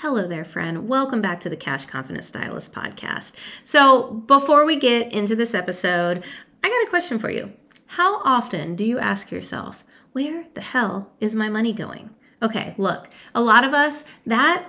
Hello there, friend. Welcome back to the Cash Confident Stylist podcast. So, before we get into this episode, I got a question for you. How often do you ask yourself, where the hell is my money going? Okay, look, a lot of us, that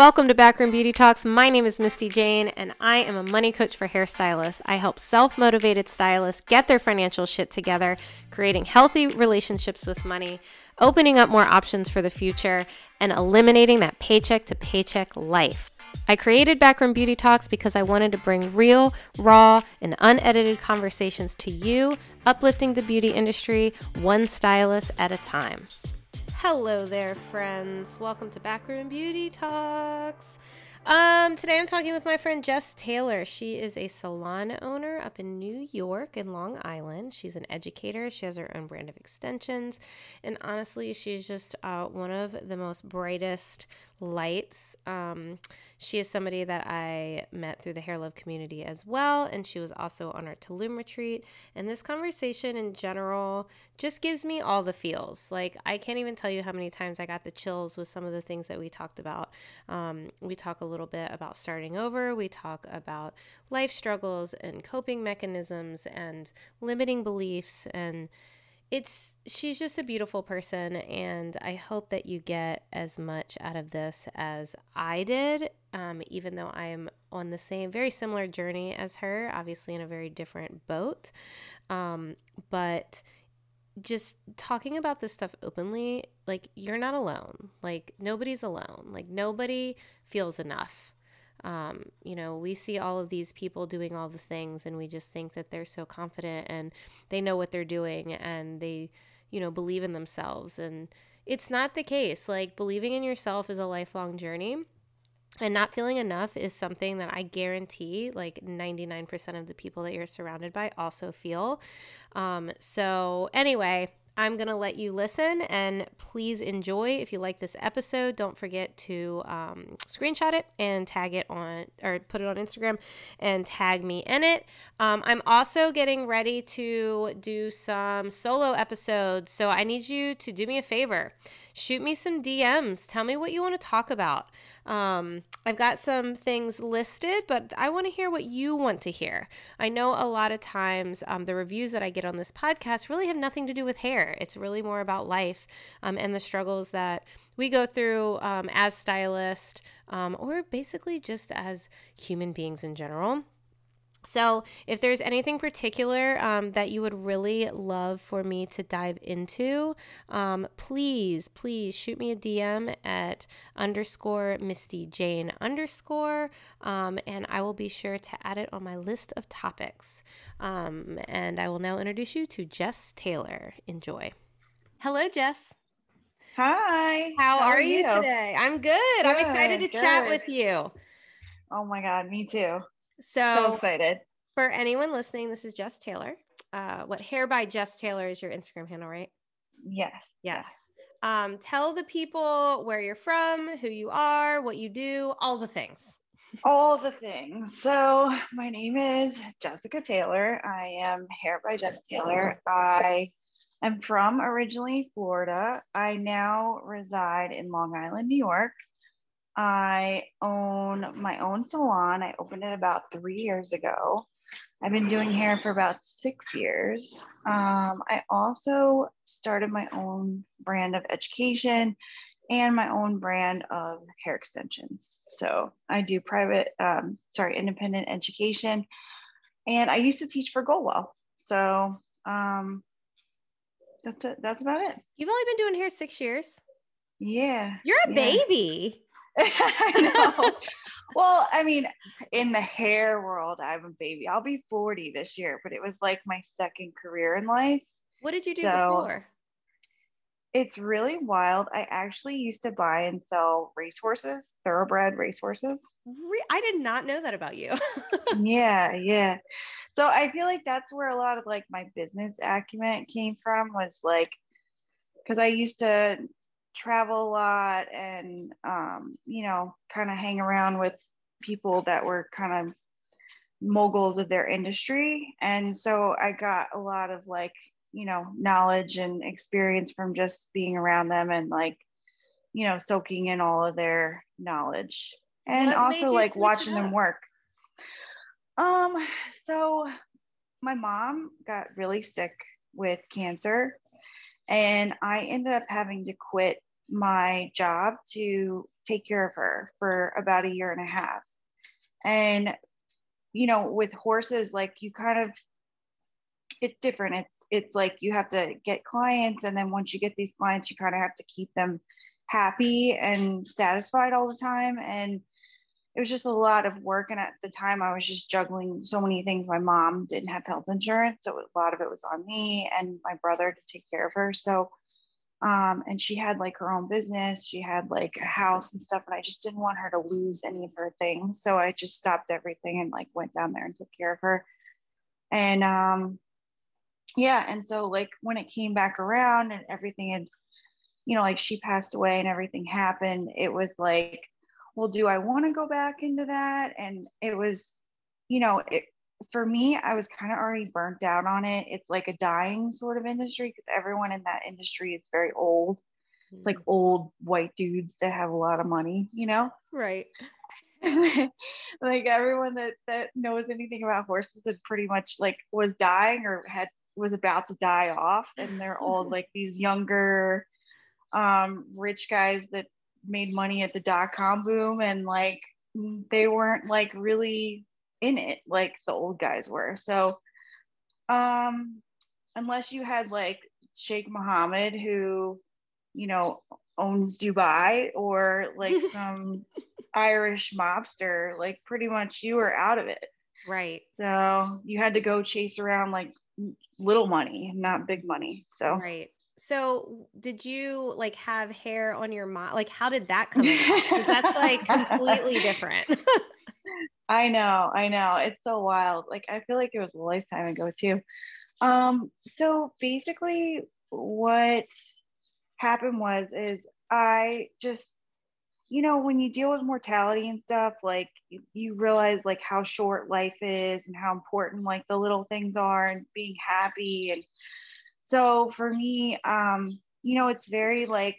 Welcome to Backroom Beauty Talks. My name is Misty Jane, and I am a money coach for hairstylists. I help self motivated stylists get their financial shit together, creating healthy relationships with money, opening up more options for the future, and eliminating that paycheck to paycheck life. I created Backroom Beauty Talks because I wanted to bring real, raw, and unedited conversations to you, uplifting the beauty industry one stylist at a time. Hello there, friends. Welcome to Backroom Beauty Talks. Um, today I'm talking with my friend Jess Taylor. She is a salon owner up in New York and Long Island. She's an educator. She has her own brand of extensions. And honestly, she's just uh, one of the most brightest lights. Um, she is somebody that I met through the Hair Love community as well, and she was also on our Tulum retreat. And this conversation in general just gives me all the feels. Like, I can't even tell you how many times I got the chills with some of the things that we talked about. Um, we talk a little bit about starting over, we talk about life struggles and coping mechanisms and limiting beliefs and it's she's just a beautiful person and i hope that you get as much out of this as i did um, even though i'm on the same very similar journey as her obviously in a very different boat. Um, but just talking about this stuff openly like you're not alone. Like nobody's alone. Like nobody feels enough um, you know, we see all of these people doing all the things and we just think that they're so confident and they know what they're doing and they, you know, believe in themselves. And it's not the case. Like, believing in yourself is a lifelong journey. And not feeling enough is something that I guarantee like 99% of the people that you're surrounded by also feel. Um, so, anyway, I'm going to let you listen and please enjoy. If you like this episode, don't forget to um, screenshot it and tag it on or put it on Instagram and tag me in it. Um, I'm also getting ready to do some solo episodes. So I need you to do me a favor shoot me some DMs. Tell me what you want to talk about. Um, I've got some things listed, but I want to hear what you want to hear. I know a lot of times um, the reviews that I get on this podcast really have nothing to do with hair, it's really more about life um, and the struggles that we go through um, as stylists um, or basically just as human beings in general. So, if there's anything particular um, that you would really love for me to dive into, um, please, please shoot me a DM at underscore Misty Jane underscore, um, and I will be sure to add it on my list of topics. Um, and I will now introduce you to Jess Taylor. Enjoy. Hello, Jess. Hi. How, How are, are you? you? today? I'm good. good I'm excited to good. chat with you. Oh my God, me too. So, so excited. For anyone listening, this is Jess Taylor. Uh, what hair by Jess Taylor is your Instagram handle, right? Yes. Yes. Um, tell the people where you're from, who you are, what you do, all the things. all the things. So, my name is Jessica Taylor. I am Hair by Jess Taylor. I am from originally Florida. I now reside in Long Island, New York. I own my own salon. I opened it about three years ago. I've been doing hair for about six years. Um, I also started my own brand of education and my own brand of hair extensions. So I do private, um, sorry, independent education and I used to teach for Goldwell. So um, that's it. That's about it. You've only been doing hair six years. Yeah. You're a yeah. baby. I know. well, I mean, in the hair world, I'm a baby. I'll be 40 this year, but it was like my second career in life. What did you do So- before? It's really wild. I actually used to buy and sell racehorses, thoroughbred racehorses. Re- I did not know that about you. yeah, yeah. So I feel like that's where a lot of like my business acumen came from was like because I used to travel a lot and um, you know, kind of hang around with people that were kind of moguls of their industry. And so I got a lot of like, you know, knowledge and experience from just being around them and like, you know, soaking in all of their knowledge. And What also like watching them work. Um, so my mom got really sick with cancer and I ended up having to quit my job to take care of her for about a year and a half. And you know, with horses like you kind of it's different. It's it's like you have to get clients and then once you get these clients you kind of have to keep them happy and satisfied all the time and it was just a lot of work and at the time i was just juggling so many things. My mom didn't have health insurance so a lot of it was on me and my brother to take care of her. So um, and she had like her own business. She had like a house and stuff and i just didn't want her to lose any of her things. So i just stopped everything and like went down there and took care of her. And um yeah and so like when it came back around and everything had you know like she passed away and everything happened it was like well do i want to go back into that? And it was you know it for me i was kind of already burnt out on it. It's like a dying sort of industry because everyone in that industry is very old. It's like old white dudes that have a lot of money you know? Right. like everyone that that knows anything about horses and pretty much like was dying or had was about to die off. And they're all like these younger um rich guys that made money at the dot com boom and like they weren't like really in it like the old guys were so um unless you had like Sheikh Mohammed who you know owns Dubai or like some Irish mobster like pretty much you were out of it Right. so you had to go chase around like little money not big money so Right. So did you like have hair on your mom? Like how did that come? Because that's like completely different. I know, I know. It's so wild. Like I feel like it was a lifetime ago too. Um, so basically what happened was is I just you know, when you deal with mortality and stuff, like you, you realize like how short life is and how important like the little things are and being happy and so for me, um, you know, it's very like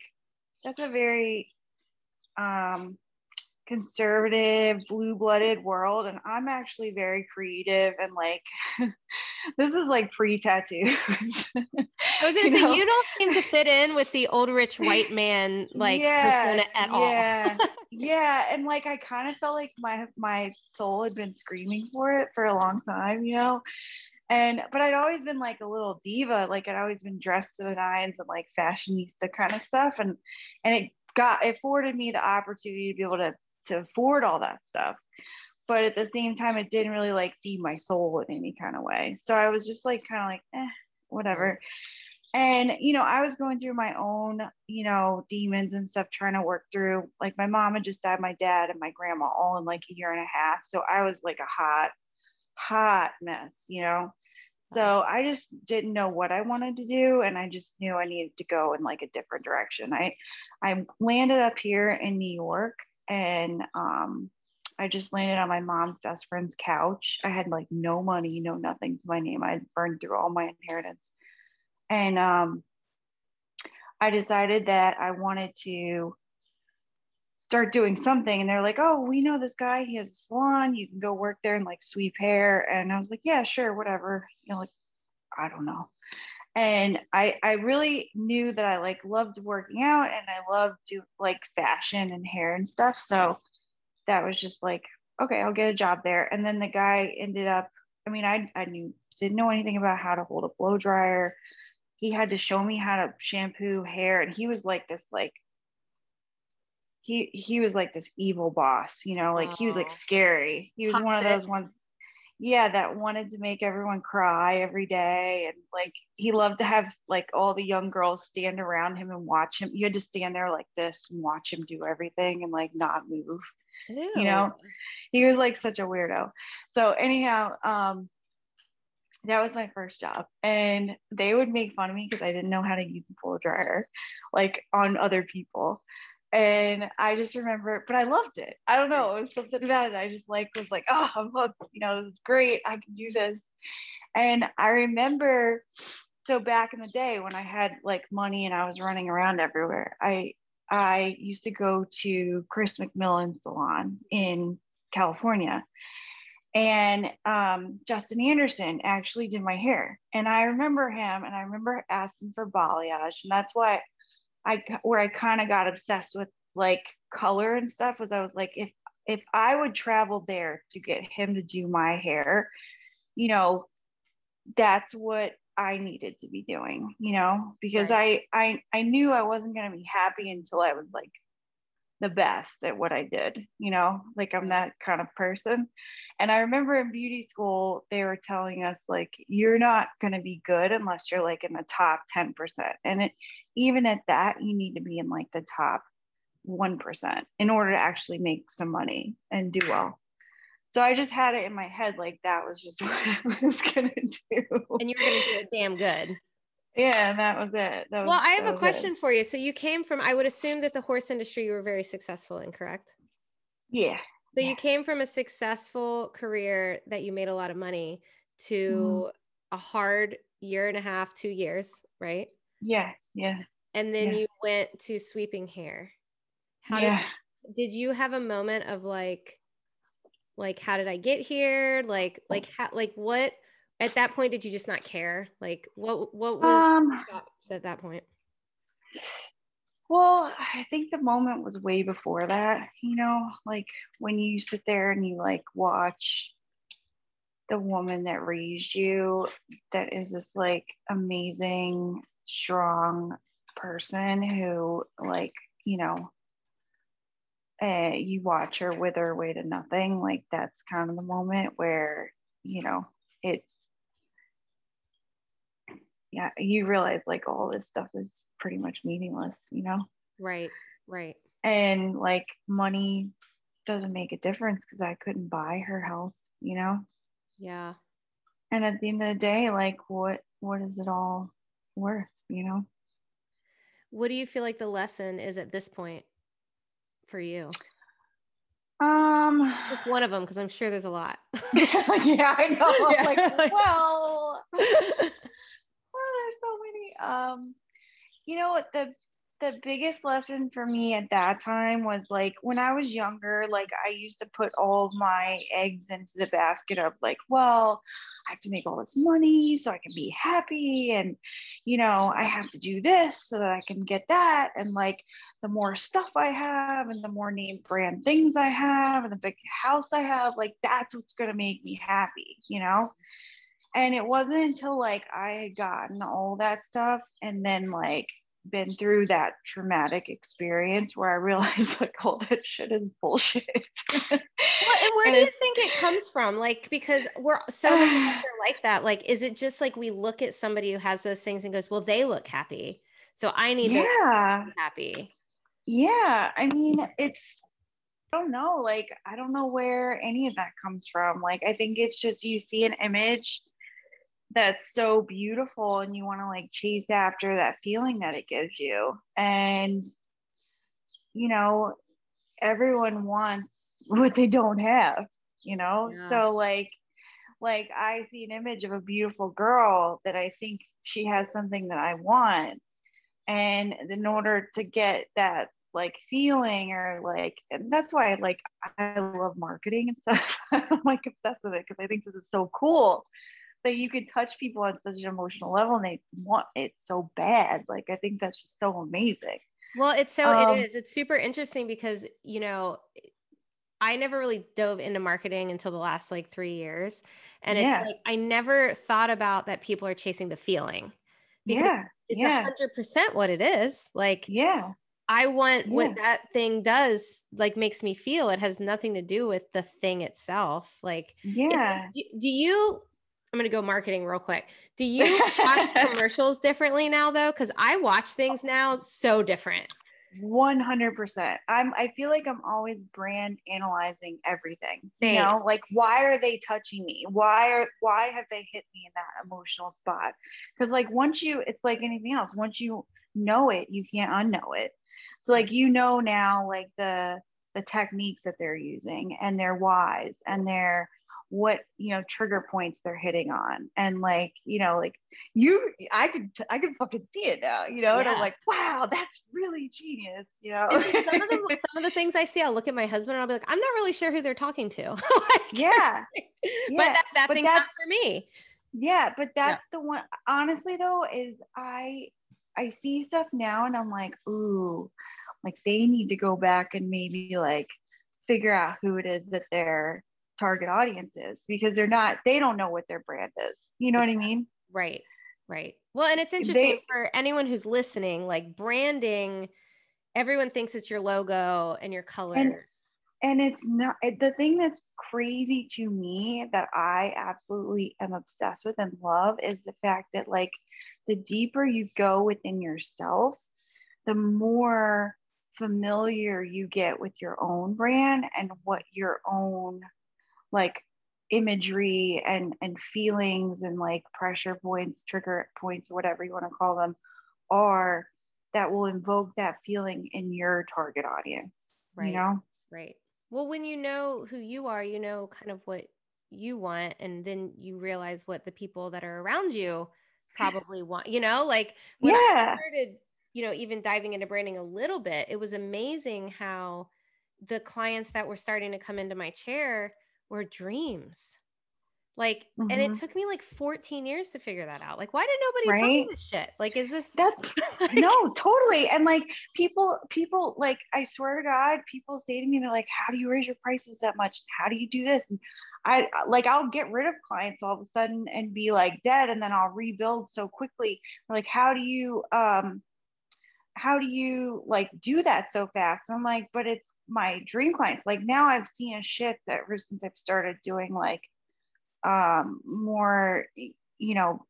that's a very um conservative blue-blooded world and i'm actually very creative and like this is like pre-tattoo I was gonna You say know? you don't seem to fit in with the old rich white man like persona at yeah, all. yeah, and like I kind of felt like my my soul had been screaming for it for a long time, you know. And but I'd always been like a little diva, like I'd always been dressed to the nines and like fashionista kind of stuff, and and it got it afforded me the opportunity to be able to to afford all that stuff. But at the same time, it didn't really like feed my soul in any kind of way. So I was just like kind of like, eh, whatever and you know i was going through my own you know demons and stuff trying to work through like my mom had just died my dad and my grandma all in like a year and a half so i was like a hot hot mess you know so i just didn't know what i wanted to do and i just knew i needed to go in like a different direction i i landed up here in new york and um I just landed on my mom's best friend's couch. I had like no money, no nothing to my name. I burned through all my inheritance and um, I decided that I wanted to start doing something. And they're like, "Oh, we know this guy. He has a salon. You can go work there and like sweep hair." And I was like, "Yeah, sure, whatever." You know, like I don't know. And I I really knew that I like loved working out and I loved to like fashion and hair and stuff. So that was just like, okay, I'll get a job there. And then the guy ended up I mean, I I knew didn't know anything about how to hold a blow dryer. He had to show me how to shampoo hair, and he was like this like he he was like this evil boss, you know, like oh. he was like scary. He was Toxic. one of those ones yeah that wanted to make everyone cry every day and like he loved to have like all the young girls stand around him and watch him you had to stand there like this and watch him do everything and like not move Ew. you know he was like such a weirdo so anyhow um that was my first job and they would make fun of me because i didn't know how to use a blow dryer like on other people and I just remember, but I loved it. I don't know, it was something about it. I just like was like, oh, I'm hooked. You know, this is great. I can do this. And I remember, so back in the day when I had like money and I was running around everywhere, I I used to go to Chris McMillan Salon in California. And um, Justin Anderson actually did my hair. And I remember him and I remember asking for balayage. And that's why I where I kind of got obsessed with like color and stuff was I was like if if I would travel there to get him to do my hair, you know, that's what I needed to be doing, you know, because right. I I I knew I wasn't going to be happy until I was like the best at what I did, you know, like I'm that kind of person. And I remember in beauty school, they were telling us, like, you're not going to be good unless you're like in the top 10%. And it, even at that, you need to be in like the top 1% in order to actually make some money and do well. So I just had it in my head like that was just what I was going to do. And you were going to do it damn good yeah and that was it that well i have a question it. for you so you came from i would assume that the horse industry you were very successful in correct yeah so yeah. you came from a successful career that you made a lot of money to mm. a hard year and a half two years right yeah yeah and then yeah. you went to sweeping hair how yeah. did, did you have a moment of like like how did i get here like like how like what at that point did you just not care? Like what what was um, at that point? Well i think the moment was way before that you know like when you sit there and you like watch the woman that raised you that is this like amazing strong person who like you know uh, you watch her wither away to nothing like that's kind of the moment where you know it yeah, you realize like all this stuff is pretty much meaningless, you know? Right, right. And like money doesn't make a difference because I couldn't buy her health, you know? Yeah. And at the end of the day, like what what is it all worth, you know? What do you feel like the lesson is at this point for you? Um, just one of them because I'm sure there's a lot. yeah, I know. Yeah. Like, well, there's so many. Um, you know what the the biggest lesson for me at that time was like when I was younger, like I used to put all my eggs into the basket of like, well, I have to make all this money so I can be happy. And, you know, I have to do this so that I can get that. And like the more stuff I have and the more name brand things I have and the big house I have, like that's what's going to make me happy, you know? And it wasn't until like I had gotten all that stuff and then like been through that traumatic experience where I realized like all that shit is bullshit. well, and where and do you think it comes from? Like because we're so like that. Like, is it just like we look at somebody who has those things and goes, "Well, they look happy, so I need yeah happy." Yeah, I mean, it's I don't know. Like, I don't know where any of that comes from. Like, I think it's just you see an image that's so beautiful and you want to like chase after that feeling that it gives you and you know everyone wants what they don't have you know yeah. so like like i see an image of a beautiful girl that i think she has something that i want and in order to get that like feeling or like and that's why I like I love marketing and stuff. I'm like obsessed with it because I think this is so cool that you can touch people on such an emotional level and they want it so bad. Like I think that's just so amazing. Well, it's so um, it is. It's super interesting because you know I never really dove into marketing until the last like three years. And Yeah. it's like I never thought about that people are chasing the feeling. Because yeah. it's a Yeah. hundred percent what it is. Like Yeah. I want Yeah. what that thing does, like makes me feel. It has nothing to do with the thing itself. Like, Yeah. do you? I'm gonna go marketing real quick. Do you watch commercials differently now, though? Because I watch things now so different. 100%. I'm I feel like I'm always brand analyzing everything. Same. You know, like why are they touching me? Why are why have they hit me in that emotional spot? Cuz like once you it's like anything else, once you know it, you can't unknow it. So like you know now like the the techniques that they're using and their whys and their what you know trigger points they're hitting on. And like you know like you i could i could fucking see it now you know and i'm like wow that's really genius you know? Some of the some of the things I see, I'll look at my husband and I'll be like, I'm not really sure who they're talking to. Like, yeah. but yeah, that, that but thing's not that's- for me. yeah but that's the one honestly though is i i see stuff now and i'm like ooh like they need to go back and maybe like figure out who it is that their target audience is because they're not they don't know what their brand is you know what i mean Right. Right. Well, and it's interesting They- for anyone who's listening, like branding, everyone thinks it's your logo and your colors. and it's not the thing that's crazy to me that i absolutely am obsessed with and love is the fact that like the deeper you go within yourself the more familiar you get with your own brand and what your own like imagery and and feelings and like pressure points trigger points whatever you want to call them are that will invoke that feeling in your target audience Right. you know Right. Well, when you know who you are, you know kind of what you want, and then you realize what the people that are around you probably want. You know, like when I yeah started, you know, even diving into branding a little bit, it was amazing how the clients that were starting to come into my chair were dreams. Like, and it Mhm. took me like 14 years to figure that out. Like, why did nobody tell me this shit? Like, is this that's like- no totally and like people people like i swear to god people say to me they're like how do you raise your prices that much how do you do this and i like i'll get rid of clients all of a sudden and be like dead and then i'll rebuild so quickly They're like how do you um how do you like do that so fast i'm like but it's my dream clients. Like now i've seen a shift ever since i've started doing like um more you know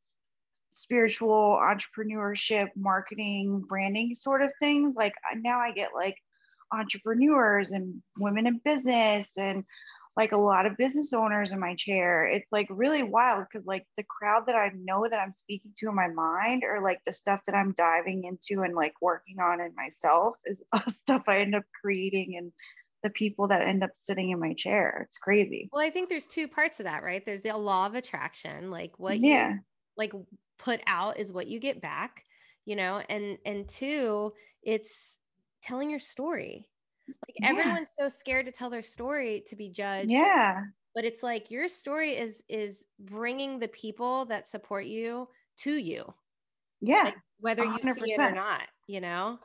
spiritual entrepreneurship marketing branding sort of things. Like now i get like entrepreneurs and women in business and like a lot of business owners in my chair it's like really wild because like the crowd that i know that i'm speaking to in my mind or like the stuff that i'm diving into and like working on in myself is stuff i end up creating and the people that end up sitting in my chair it's crazy Well, I think there's two parts of that, right? There's the law of attraction, like what you yeah like put out is what you get back, you know, and and two, it's telling your story. Like Yeah. everyone's so scared to tell their story to be judged. yeah But it's like your story is is bringing the people that support you to you, yeah like whether you see it or not, you know?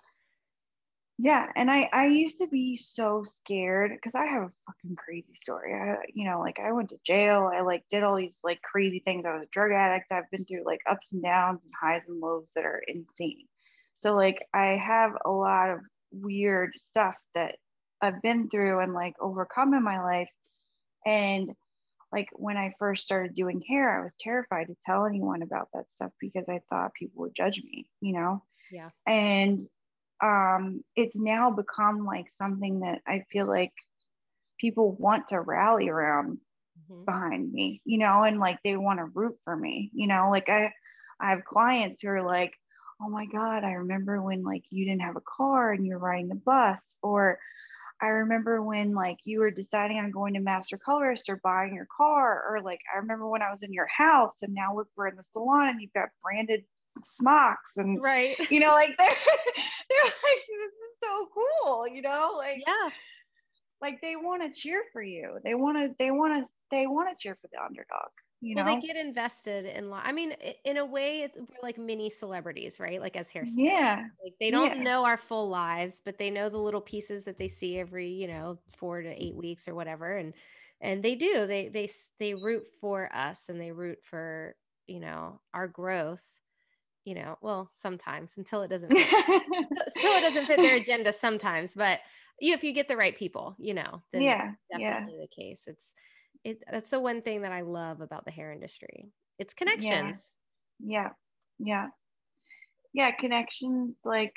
Yeah, and I I used to be so scared because I have a fucking crazy story. I, you know, like I went to jail. I like did all these like crazy things. I was a drug addict. I've been through like ups and downs and highs and lows that are insane. So like I have a lot of weird stuff that I've been through and like overcome in my life. And like when I first started doing hair, I was terrified to tell anyone about that stuff because I thought people would judge me, you know? Yeah. And um, it's now become like something that I feel like people want to rally around Mhm. behind me, you know, and like they want to root for me, you know, like I, I have clients who are like, oh my God, I remember when like you didn't have a car and you're riding the bus, or I remember when like you were deciding on going to master colorist or buying your car, or like I remember when I was in your house and now look, we're in the salon and you've got branded smocks and Right. you know, like they're they're like, this is so cool, you know, like Yeah. like they want to cheer for you. They want to they want to they want to cheer for the underdog, you well, know. they get invested in li- I mean, in a way, we're like mini celebrities, right? Like as hairstylists. yeah, Like they don't Yeah. know our full lives, but they know the little pieces that they see every, you know, four to eight weeks or whatever. And and they do they they they root for us and they root for you know our growth you know well sometimes until it doesn't fit, until it doesn't fit their agenda sometimes but you if you get the right people you know then yeah definitely yeah. the case it's it that's the one thing that i love about the hair industry it's connections yeah yeah yeah connections like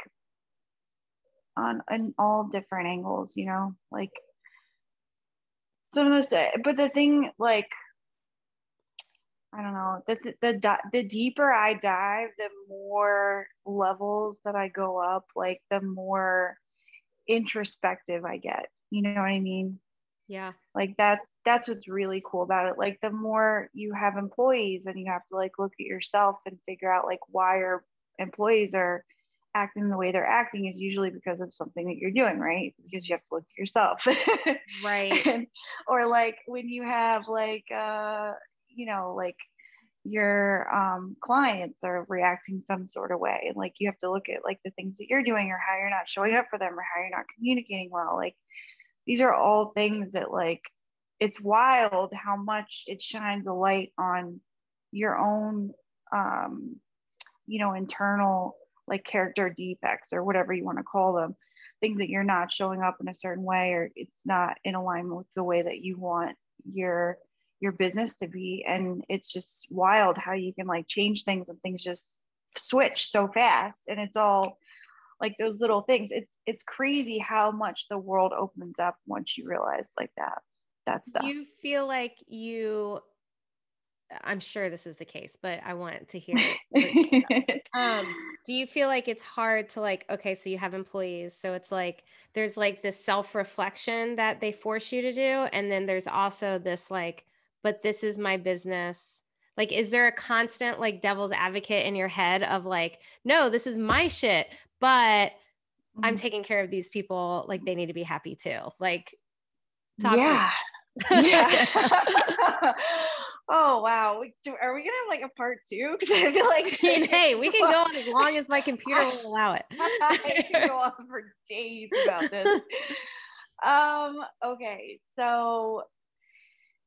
on on all different angles you know like some of those eh, but the thing like I don't know. The, the, the, the deeper I dive, the more levels that I go up, like the more introspective I get. You know what I mean? Yeah. Like that's that's what's really cool about it. Like the more you have employees and you have to like look at yourself and figure out like why your employees are acting the way they're acting is usually because of something that you're doing, right? Because you have to look at yourself. right. and, or like when you have like uh you know, like your um, clients are reacting some sort of way. And like you have to look at like the things that you're doing or how you're not showing up for them or how you're not communicating well. Like these are all things that like it's wild how much it shines a light on your own um, you know, internal like character defects or whatever you want to call them. Things that you're not showing up in a certain way or it's not in alignment with the way that you want your your business to be. And it's just wild how you can like change things and things just switch so fast and it's all like those little things. It's it's crazy how much the world opens up once you realize like that that stuff. You feel like you i'm sure this is the case but i want to hear it. Um do you feel like it's hard to like okay so you have employees so it's like there's like this self-reflection that they force you to do and then there's also this like but this is my business. Like is there a constant like devil's advocate in your head of like no this is my shit but mm-hmm. i'm taking care of these people like they need to be happy too. Like yeah. Yeah. Oh wow. Are we gonna have like a part two? Because i feel like hey we can go on as long as my computer will allow it. I can go on for days about this. Um okay so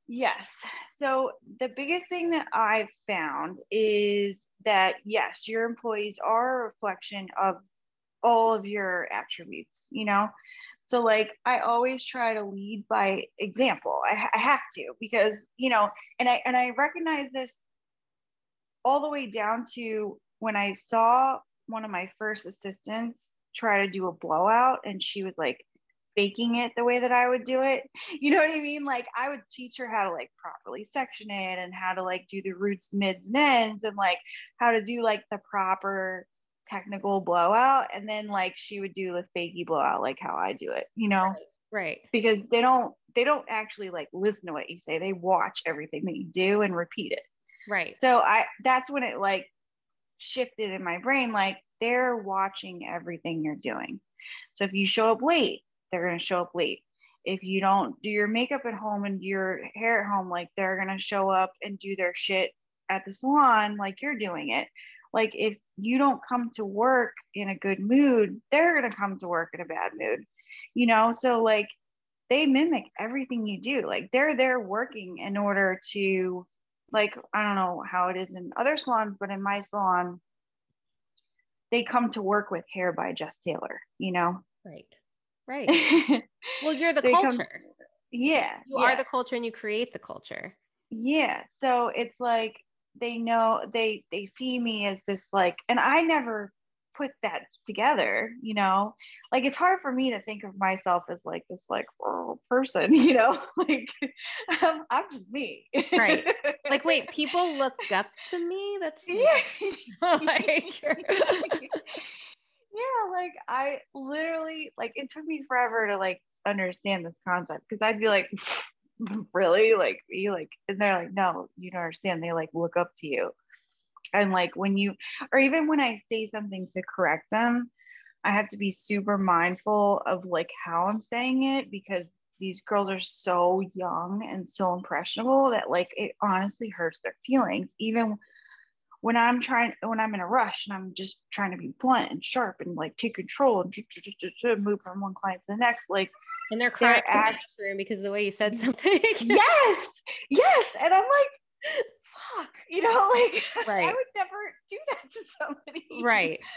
Yes. So the biggest thing that I've found is that yes, your employees are a reflection of all of your attributes, you know? So like I always try to lead by example. I, I have to because, you know, and I and I recognize this all the way down to when I saw one of my first assistants try to do a blowout and she was like faking it the way that I would do it. You know what I mean? Like I would teach her how to like properly section it and how to like do the roots, mids, and ends and like how to do like the proper technical blowout. And then like she would do the fakey blowout like how I do it, you know? Right. right. Because they don't they don't actually like listen to what you say. They watch everything that you do and repeat it. Right. So I that's when it like shifted in my brain like they're watching everything you're doing. So if you show up late, they're going to show up late. If you don't do your makeup at home and your hair at home, like they're going to show up and do their shit at the salon like you're doing it. Like if you don't come to work in a good mood, they're going to come to work in a bad mood. You know, so like they mimic everything you do. Like they're there working in order to like I don't know how it is in other salons, but in my salon they come to work with hair by Jess Taylor, you know. Right. Right. well, you're the culture. Come, yeah. You yeah. are the culture and you create the culture. Yeah. So it's like they know they they see me as this like and I never put that together, you know. Like it's hard for me to think of myself as like this like person, you know. like I'm, I'm just me. right. Like wait, people look up to me? That's yeah. like yeah like i literally like it took me forever to like understand this concept because i'd be like really? Like you like and they're like no you don't understand. They like look up to you. And like when you or even when i say something to correct them i have to be super mindful of like how i'm saying it because these girls are so young and so impressionable that like it honestly hurts their feelings. Even when I'm trying, when I'm in a rush and I'm just trying to be blunt and sharp and like take control and move from one client to the next, like and they're crying they're act- the room because of the way you said something. yes, yes, and I'm like, fuck, you know, like right. I would never do that to somebody. Right.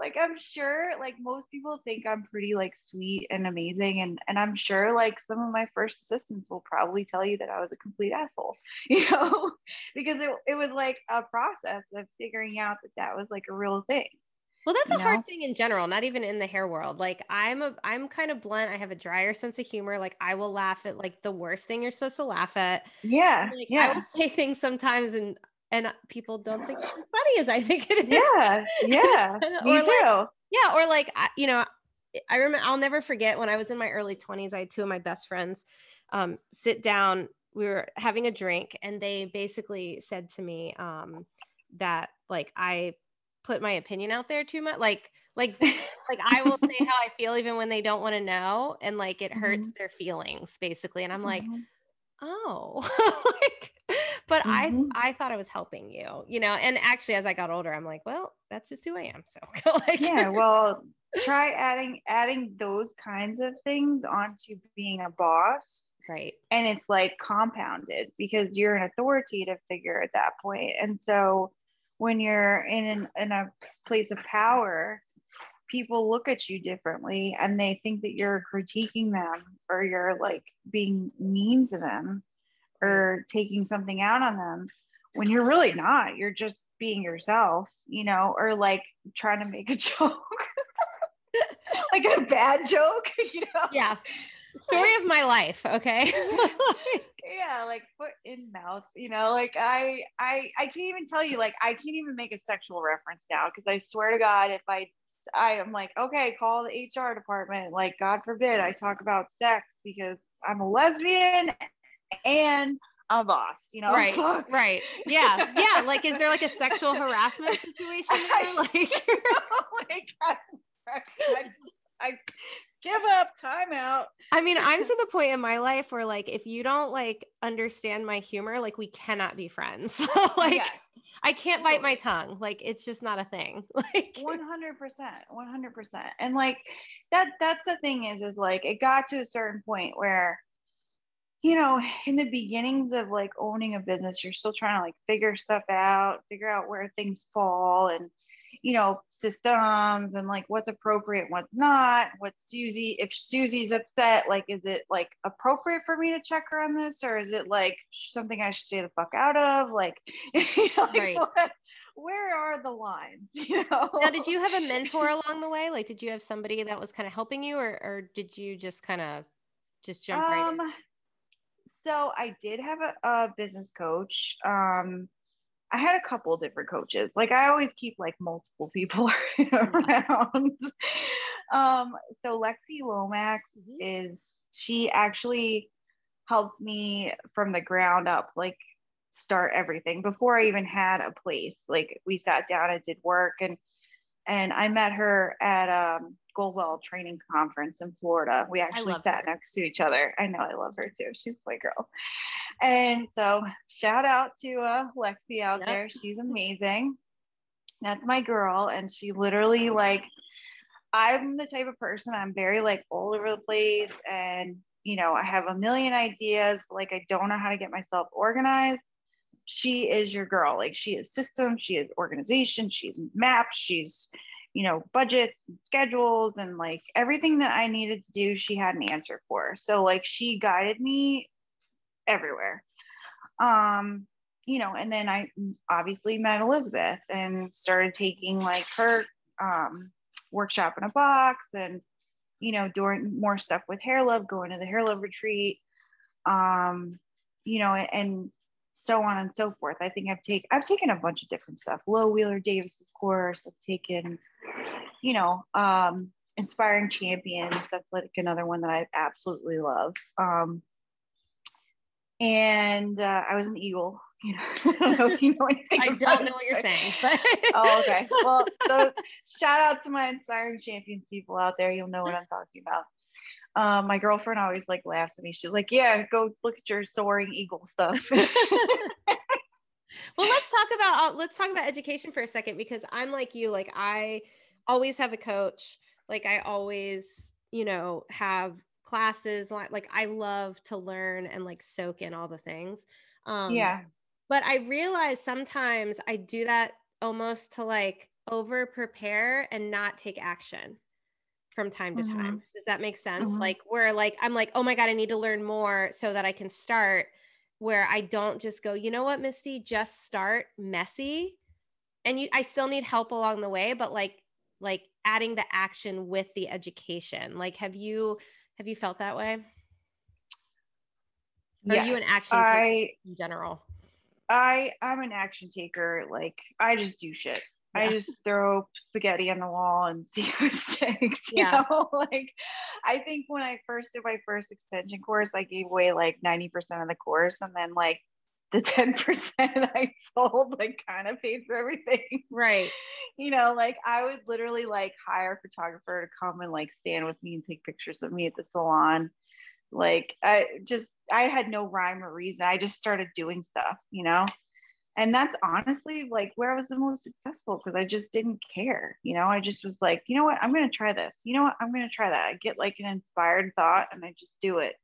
like I'm sure like most people think I'm pretty like sweet and amazing and and I'm sure like some of my first assistants will probably tell you that I was a complete asshole you know because it, it was like a process of figuring out that that was like a real thing well that's a know? hard thing in general not even in the hair world like I'm a I'm kind of blunt I have a drier sense of humor like I will laugh at like the worst thing you're supposed to laugh at yeah like, yeah I will say things sometimes and and people don't think it's as funny as I think it is. Yeah, yeah, me like, too. Yeah, or like you know, I remember I'll never forget when I was in my early twenties. I had two of my best friends um, sit down. We were having a drink, and they basically said to me um, that like I put my opinion out there too much. Like like like I will say how I feel even when they don't want to know, and like it hurts mm-hmm. their feelings basically. And I'm like, mm-hmm. oh, like but mm-hmm. I I thought I was helping you, you know. And actually, as I got older, I'm like, well, that's just who I am. So like, yeah, well, try adding adding those kinds of things onto being a boss, right? And it's like compounded because you're an authoritative figure at that point, and so when you're in an, in a place of power people look at you differently and they think that you're critiquing them or you're like being mean to them or taking something out on them when you're really not. You're just being yourself you know or like trying to make a joke. Like a bad joke you know? Yeah story of my life okay yeah like foot in mouth you know like i i i can't even tell you like i can't even make a sexual reference now because i swear to god if i I am like, okay, call the HR department. Like, God forbid I talk about sex because I'm a lesbian and a boss, you know? Right. right. Yeah. Yeah. Like, is there like a sexual harassment situation there? Like, like I, I, I give up timeout. I mean, I'm to the point in my life where like if you don't like understand my humor, like we cannot be friends. like yeah. I can't bite my tongue. Like it's just not a thing. Like 100%, 100%. And like that that's the thing is is like it got to a certain point where you know, in the beginnings of like owning a business, you're still trying to like figure stuff out, figure out where things fall and, you know, systems and like what's appropriate, what's not, what's Susie, if Susie's upset, like, is it like appropriate for me to check her on this or is it like something I should stay the fuck out of? Like, like right. what, where are the lines? You know? Now, did you have a mentor along the way? Like, did you have somebody that was kind of helping you or, or did you just kind of just jump um, right in? Um, so I did have a, a business coach. Um, I had a couple different coaches. Like I always keep like multiple people around. um, so Lexi Lomax mm-hmm. is she actually helped me from the ground up, like start everything before I even had a place. Like we sat down and did work and and I met her at um Goldwell Training Conference in Florida. We actually sat her. next to each other. I know I love her too. She's my girl. And so shout out to uh, Lexi out yep. there. She's amazing. That's my girl. And she literally like, I'm the type of person, I'm very like all over the place. And, you know, I have a million ideas, but like I don't know how to get myself organized. She is your girl. Like she is system, she is organization, she's maps, she's you know, budgets and schedules and like everything that I needed to do, she had an answer for. So like she guided me everywhere. Um, you know, and then I obviously met Elizabeth and started taking like her um, workshop in a box and, you know, doing more stuff with Hair Love, going to the Hair Love retreat. Um, you know, and, and so on and so forth. I think I've taken I've taken a bunch of different stuff. Low Wheeler Davis's course. I've taken, you know, um, Inspiring Champions. That's like another one that I absolutely love. Um, and uh, I was an Eagle. You know, I don't know if you know anything. I don't know what you're saying. But oh, okay. Well, so shout out to my Inspiring Champions people out there. You'll know what I'm talking about um, my girlfriend always like laughs at me. She's like, "Yeah, go look at your soaring eagle stuff." Well, let's talk about uh, let's talk about education for a second because I'm like you. Like I always have a coach. Like I always, you know, have classes. Like I love to learn and like soak in all the things. Um, yeah. But I realize sometimes I do that almost to like over prepare and not take action from time to mm-hmm. time. Does that make sense? Mm-hmm. Like where like I'm like, "Oh my god, I need to learn more so that I can start." Where I don't just go, "You know what, Misty, just start messy." And you I still need help along the way, but like like adding the action with the education. Like have you have you felt that way? Or yes, are you an action I, in general? I I'm an action taker. Like I just do shit. Yeah. I just throw spaghetti on the wall and see what sticks. You yeah. know, like I think when I first did my first extension course, I gave away like 90% of the course. And then like the 10% I sold like kind of paid for everything. Right. You know, like I would literally like hire a photographer to come and like stand with me and take pictures of me at the salon. Like I just I had no rhyme or reason. I just started doing stuff, you know and that's honestly like where I was the most successful because I just didn't care. You know, I just was like, you know what, I'm going to try this. You know what, I'm going to try that. I get like an inspired thought and I just do it.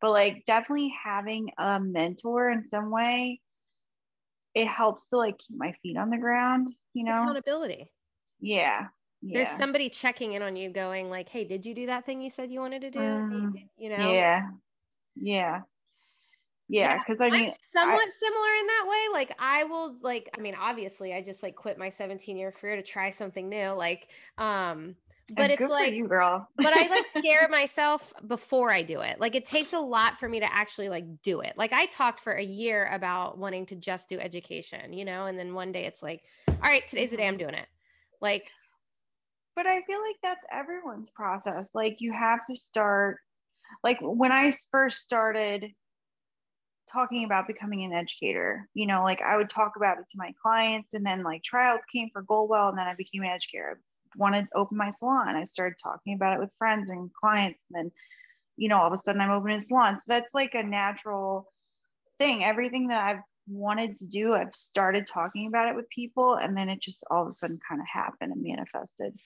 But like, definitely having a mentor in some way, it helps to like keep my feet on the ground, you know, accountability. Yeah. Yeah. There's somebody checking in on you going like, Hey, did you do that thing you said you wanted to do? Mm, you know? Yeah. Yeah yeah because i mean I'm somewhat I, similar in that way like i will like i mean obviously i just like quit my 17 year career to try something new like um but it's like you girl but i like scare myself before i do it like it takes a lot for me to actually like do it like i talked for a year about wanting to just do education you know and then one day it's like all right today's the day i'm mm-hmm. doing it like but i feel like that's everyone's process like you have to start like when i first started talking about becoming an educator. You know, like I would talk about it to my clients, and then like trials came for Goldwell, and then I became an educator. I wanted to open my salon. I started talking about it with friends and clients, and then, you know, all of a sudden I'm opening a salon. So that's like a natural thing. Everything that I've wanted to do, I've started talking about it with people, and then it just all of a sudden kind of happened and manifested.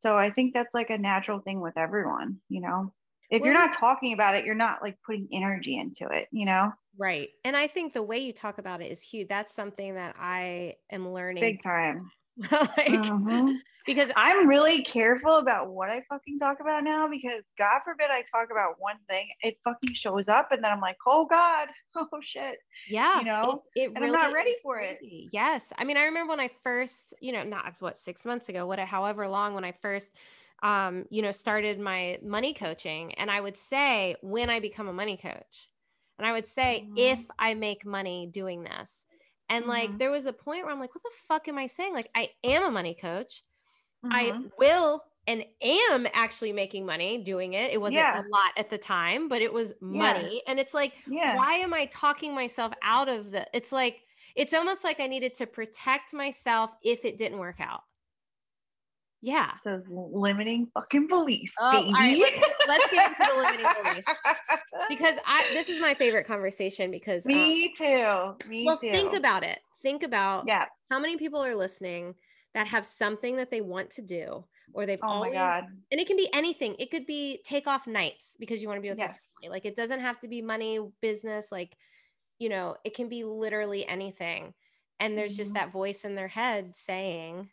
So I think that's like a natural thing with everyone, you know if you're not talking about it, you're not like putting energy into it, you know? Right. And I think the way you talk about it is huge. That's something that I am learning big time. like, mm-hmm. because I'm really careful about what I fucking talk about now because God forbid I talk about one thing, it fucking shows up and then I'm like, oh God, oh shit. Yeah. You know, it, it and really I'm not ready for it. Yes. I mean, I remember when I first, you know, not what, six months ago, what, however long when I first um, you know, started my money coaching. And I would say, when I become a money coach, and I would say, mm-hmm. if I make money doing this. And mm-hmm. like, there was a point where I'm like, what the fuck am I saying? Like, I am a money coach. Mm-hmm. I will and am actually making money doing it. It wasn't yeah. a lot at the time, but it was money. Yeah. And it's like, yeah. why am I talking myself out of the? It's like, it's almost like I needed to protect myself if it didn't work out. Yeah. Those limiting fucking beliefs, oh, baby. All right, let's, get, let's get into the limiting beliefs. Because I this is my favorite conversation because Me um, too. Me too. well, too. think about it. Think about yeah. how many people are listening that have something that they want to do or they've oh always and it can be anything. It could be take off nights because you want to be with yeah. your family. Like it doesn't have to be money, business, like you know, it can be literally anything. And there's mm-hmm. just that voice in their head saying,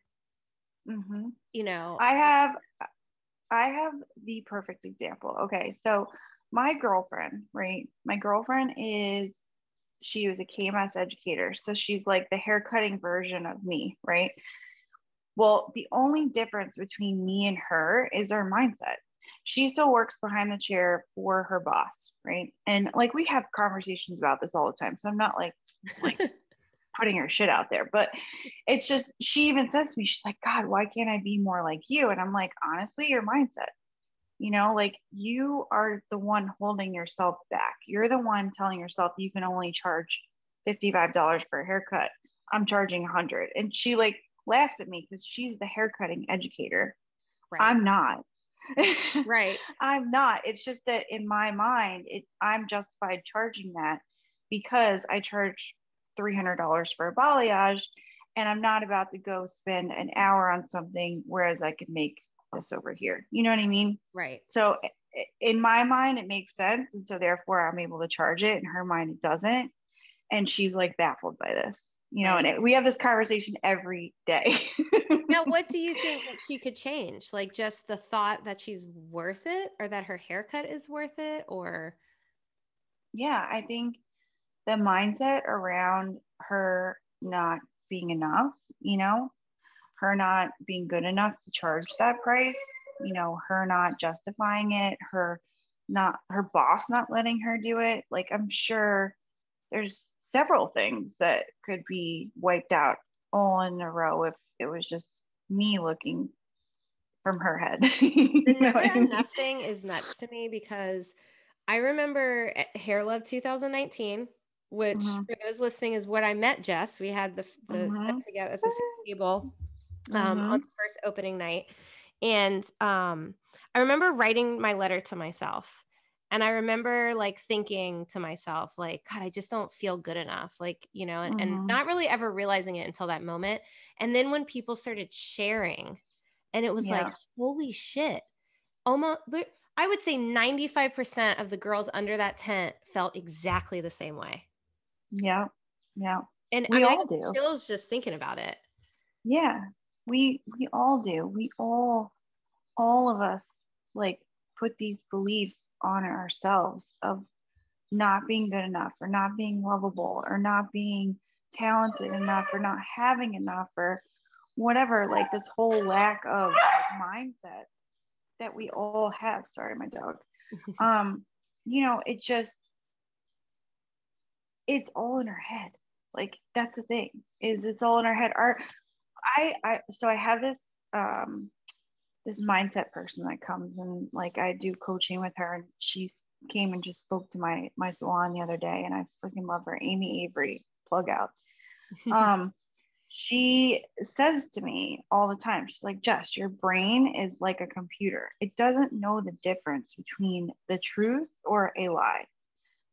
Mm-hmm. You know, I have, I have the perfect example. Okay, so my girlfriend, right? My girlfriend is, she was a KMS educator, so she's like the haircutting version of me, right? Well, the only difference between me and her is our mindset. She still works behind the chair for her boss, right? And like we have conversations about this all the time. So I'm not like like putting her shit out there. But it's just, she even says to me, she's like, God, why can't I be more like you? And I'm like, honestly, your mindset. You know, like you are the one holding yourself back. You're the one telling yourself you can only charge $55 for a haircut. I'm charging 100. And she like laughs at me because she's the haircutting educator. Right. I'm not. right. I'm not. It's just that in my mind, it I'm justified charging that because I charge $300 for a balayage and I'm not about to go spend an hour on something whereas I could make this over here. You know what I mean? Right. So in my mind it makes sense and so therefore i'm able to charge it in her mind it doesn't and she's like baffled by this you know and it, we have this conversation every day now what do you think that she could change like just the thought that she's worth it or that her haircut is worth it or yeah i think the mindset around her not being enough you know her not being good enough to charge that price you know her not justifying it her not her boss not letting her do it like i'm sure there's several things that could be wiped out all in a row if it was just me looking from her head. the never enough thing is nuts to me because I remember eh, Hair Love 2019, which mm-hmm. for those listening is what I met Jess. We had the, the mm-hmm. together at the same table um, mm-hmm. on the first opening night. And um, I remember writing my letter to myself and i remember like thinking to myself like god i just don't feel good enough like you know and, mm-hmm. and not really ever realizing it until that moment and then when people started sharing and it was yeah. like holy shit almost i would say 95% of the girls under that tent felt exactly the same way yeah yeah. And we I mean, all do. Feels just thinking about it. Yeah we we all do. We all all of us like put these beliefs on ourselves of not being good enough or not being lovable or not being talented enough or not having enough or whatever like this whole lack of mindset that we all have. Sorry my dog. Um you know it just it's all in our head. Like that's the thing is it's all in our head. Our i i so i have this um this mindset person that comes and like I do coaching with her and she came and just spoke to my my salon the other day and I freaking love her. Amy Avery plug out. Um she says to me all the time she's like Jess your brain is like a computer. It doesn't know the difference between the truth or a lie.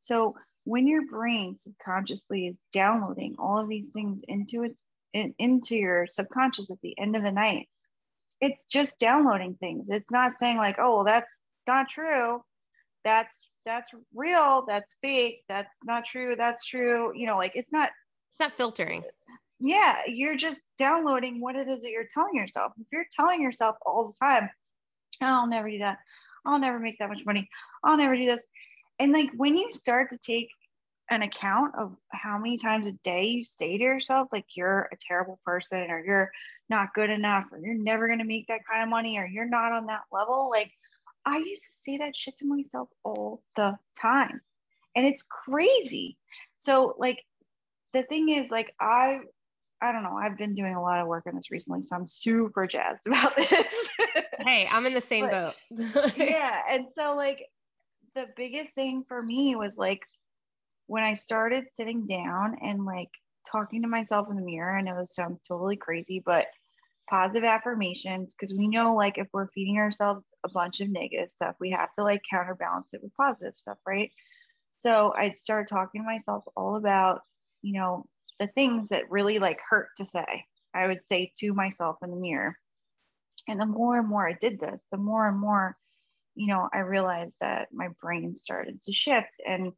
So when your brain subconsciously is downloading all of these things into its in, into your subconscious at the end of the night it's just downloading things. It's not saying like, oh, well, that's not true. That's that's real. That's fake. That's not true. That's true. You know, like it's not. It's not filtering. Yeah, you're just downloading what it is that you're telling yourself. If you're telling yourself all the time, oh, I'll never do that. I'll never make that much money. I'll never do this. And like when you start to take an account of how many times a day you say to yourself like you're a terrible person or you're not good enough or you're never going to make that kind of money or you're not on that level like i used to say that shit to myself all the time. And it's crazy. So like the thing is like i i don't know i've been doing a lot of work on this recently so i'm super jazzed about this. Hey i'm in the same but, boat. Yeah and so like the biggest thing for me was like when I started sitting down and like talking to myself in the mirror, I know this sounds totally crazy, but positive affirmations, because we know like if we're feeding ourselves a bunch of negative stuff, we have to like counterbalance it with positive stuff, right? So I'd start talking to myself all about, you know, the things that really like hurt to say. I would say to myself in the mirror. And the more and more I did this, the more and more, you know, I realized that my brain started to shift and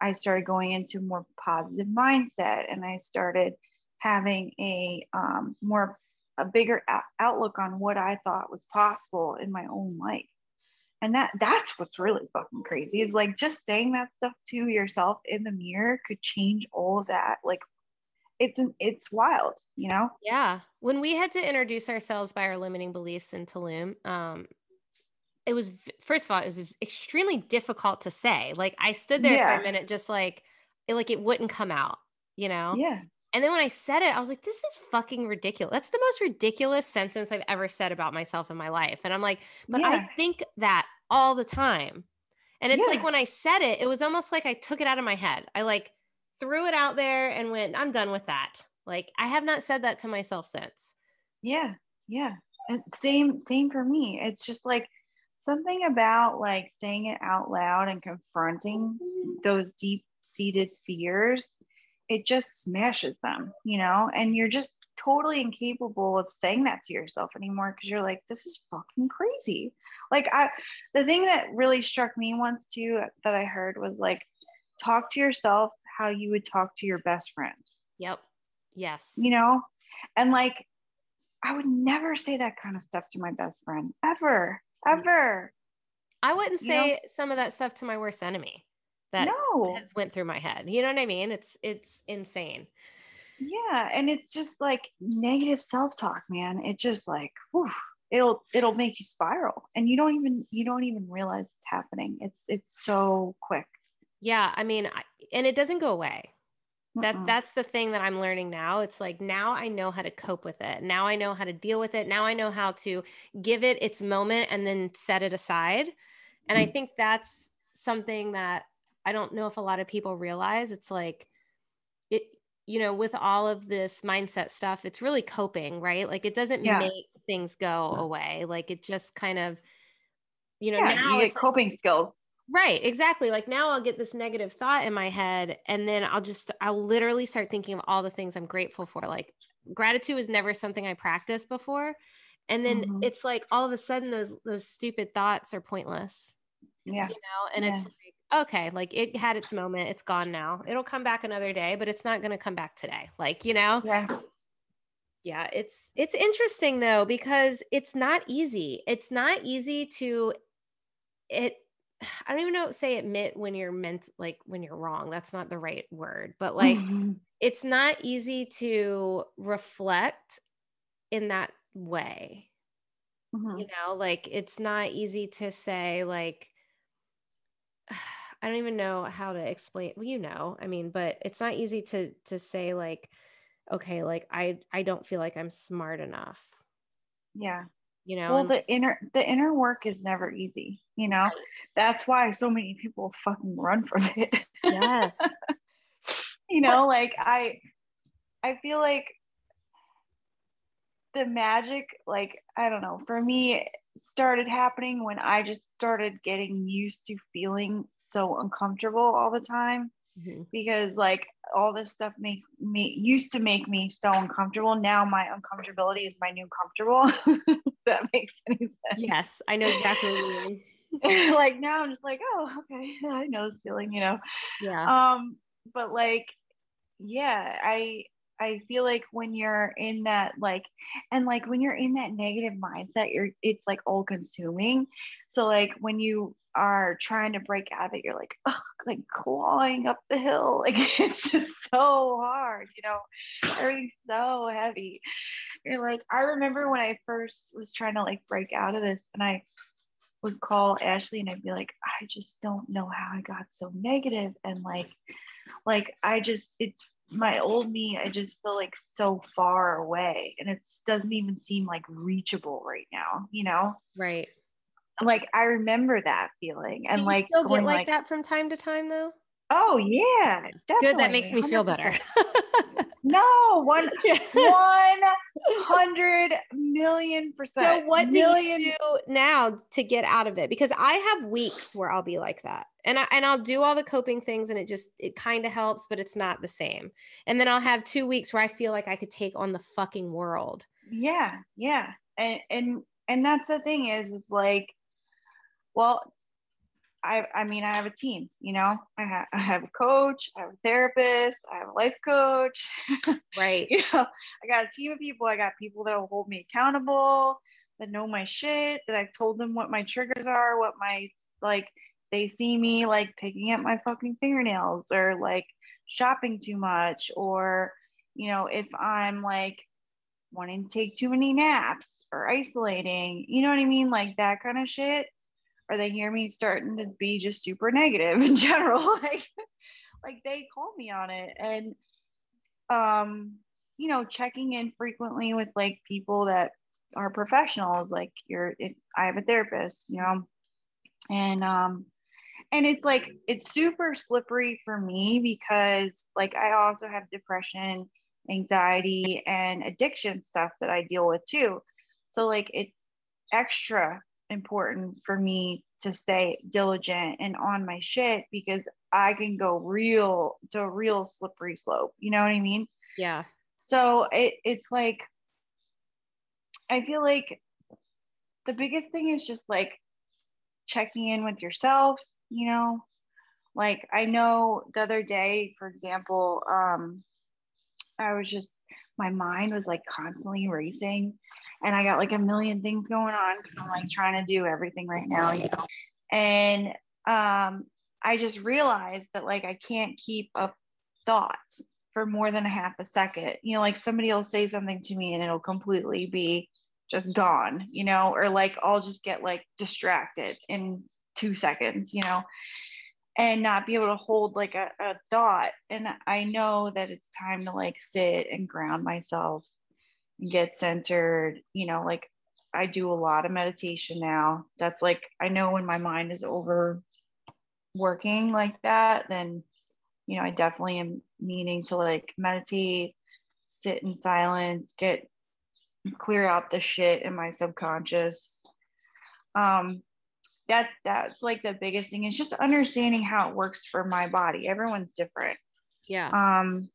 I started going into more positive mindset and I started having a um, more a bigger outlook on what I thought was possible in my own life. And that that's what's really fucking crazy is like just saying that stuff to yourself in the mirror could change all of that. Like it's an, it's wild, you know? Yeah. When we had to introduce ourselves by our limiting beliefs in Tulum, um, it was first of all it was extremely difficult to say like i stood there yeah. for a minute just like it, like it wouldn't come out you know? Yeah. And then when i said it i was like this is fucking ridiculous. That's the most ridiculous sentence i've ever said about myself in my life and i'm like but yeah. i think that all the time. And it's yeah. like when i said it it was almost like i took it out of my head. I like threw it out there and went i'm done with that. Like i have not said that to myself since. Yeah yeah. And same same for me. It's just like something about like saying it out loud and confronting those deep seated fears it just smashes them you know and you're just totally incapable of saying that to yourself anymore because you're like, this is fucking crazy. Like I the thing that really struck me once too that I heard was like talk to yourself how you would talk to your best friend. Yep. Yes. You know? And like I would never say that kind of stuff to my best friend ever, Mm. ever. I wouldn't say you know? some of that stuff to my worst enemy that no. has went through my head. You know what I mean? It's it's insane. Yeah, and it's just like negative self-talk, man. It just like whew, it'll it'll make you spiral and you don't even you don't even realize it's happening. It's it's so quick. Yeah, I mean, and it doesn't go away. That that's the thing that I'm learning now. It's like now I know how to cope with it. Now I know how to deal with it. Now I know how to give it its moment and then set it aside. And I mm. think that's something that I don't know if a lot of people realize. It's like it you know, with all of this mindset stuff, it's really coping, right? Like it doesn't yeah. make things go away. Like it just kind of you know, yeah, now you get coping like, skills Right, exactly. Like now I'll get this negative thought in my head and then I'll just I'll literally start thinking of all the things I'm grateful for. Like gratitude was never something I practiced before. And then mm-hmm. it's like all of a sudden those those stupid thoughts are pointless. Yeah. You know, and yeah. it's like okay, like it had its moment, it's gone now. It'll come back another day, but it's not going to come back today. Like, you know? Yeah. Yeah, it's it's interesting though because it's not easy. It's not easy to it I don't even know say admit when you're meant like when you're wrong. That's not the right word, but like mm-hmm. it's not easy to reflect in that way. Mm-hmm. You know, like it's not easy to say like I don't even know how to explain. Well, you know, I mean, but it's not easy to to say like okay, like I I don't feel like I'm smart enough. Yeah you know well the inner the inner work is never easy you know? Right. that's why so many people fucking run from it. Yes. You know like i i feel like the magic like i don't know for me started happening when i just started getting used to feeling so uncomfortable all the time mm-hmm. because like all this stuff makes me used to make me so uncomfortable. Now my uncomfortability is my new comfortable. that makes any sense. Yes, I know exactly what you mean. like now I'm just like, oh, okay, I know this feeling, you know. Yeah. Um, but like, yeah, I I feel like when you're in that like and like when you're in that negative mindset, you're it's like all consuming. So like when you are trying to break out of it, you're like, ugh, like clawing up the hill. Like it's just so hard, you know, everything's so heavy. You're like, I remember when I first was trying to like break out of this and I would call Ashley and I'd be like, I just don't know how I got so negative and like like I just it's my old me, I just feel like so far away and it doesn't even seem like reachable right now, you know? Right like I remember that feeling and like still get like, like, that from time to time though. Oh yeah, definitely. Good. That makes me 100%. feel better. no, one one hundred million percent. So what million. do you do now to get out of it? Because I have weeks where I'll be like that, and I and I'll do all the coping things, and it just it kind of helps, but it's not the same. And then I'll have two weeks where I feel like I could take on the fucking world. Yeah, yeah, and and and that's the thing is is like well, I, I mean, I have a team, you know, I have, I have a coach, I have a therapist, I have a life coach. Right. you know, I got a team of people. I got people that will hold me accountable, that know my shit, that I've told them what my triggers are, what my, like, they see me like picking at my fucking fingernails or like shopping too much, or, you know, if I'm like wanting to take too many naps or isolating, you know what I mean? Like that kind of shit or they hear me starting to be just super negative in general like like they call me on it. And um you know checking in frequently with like people that are professionals like you're if i have a therapist you know? And um and it's like it's super slippery for me because like i also have depression anxiety and addiction stuff that i deal with too. So like it's extra important for me to stay diligent and on my shit because I can go real to a real slippery slope. You know what I mean? Yeah. so it, it's like i feel like the biggest thing is just like checking in with yourself you know like i know the other day for example um i was just my mind was like constantly racing and i got like a million things going on because i'm like trying to do everything right now you know? And um i just realized that like i can't keep a thought for more than a half a second. You know like somebody will say something to me and it'll completely be just gone you know? Or like i'll just get like distracted in two seconds you know and not be able to hold like a, a thought. And i know that it's time to like sit and ground myself and get centered. You know like i do a lot of meditation now. That's like i know when my mind is over working like that then you know i definitely am needing to like meditate sit in silence get clear out the shit in my subconscious. Um that that's like the biggest thing. Is just understanding how it works for my body. Everyone's different. Yeah. Um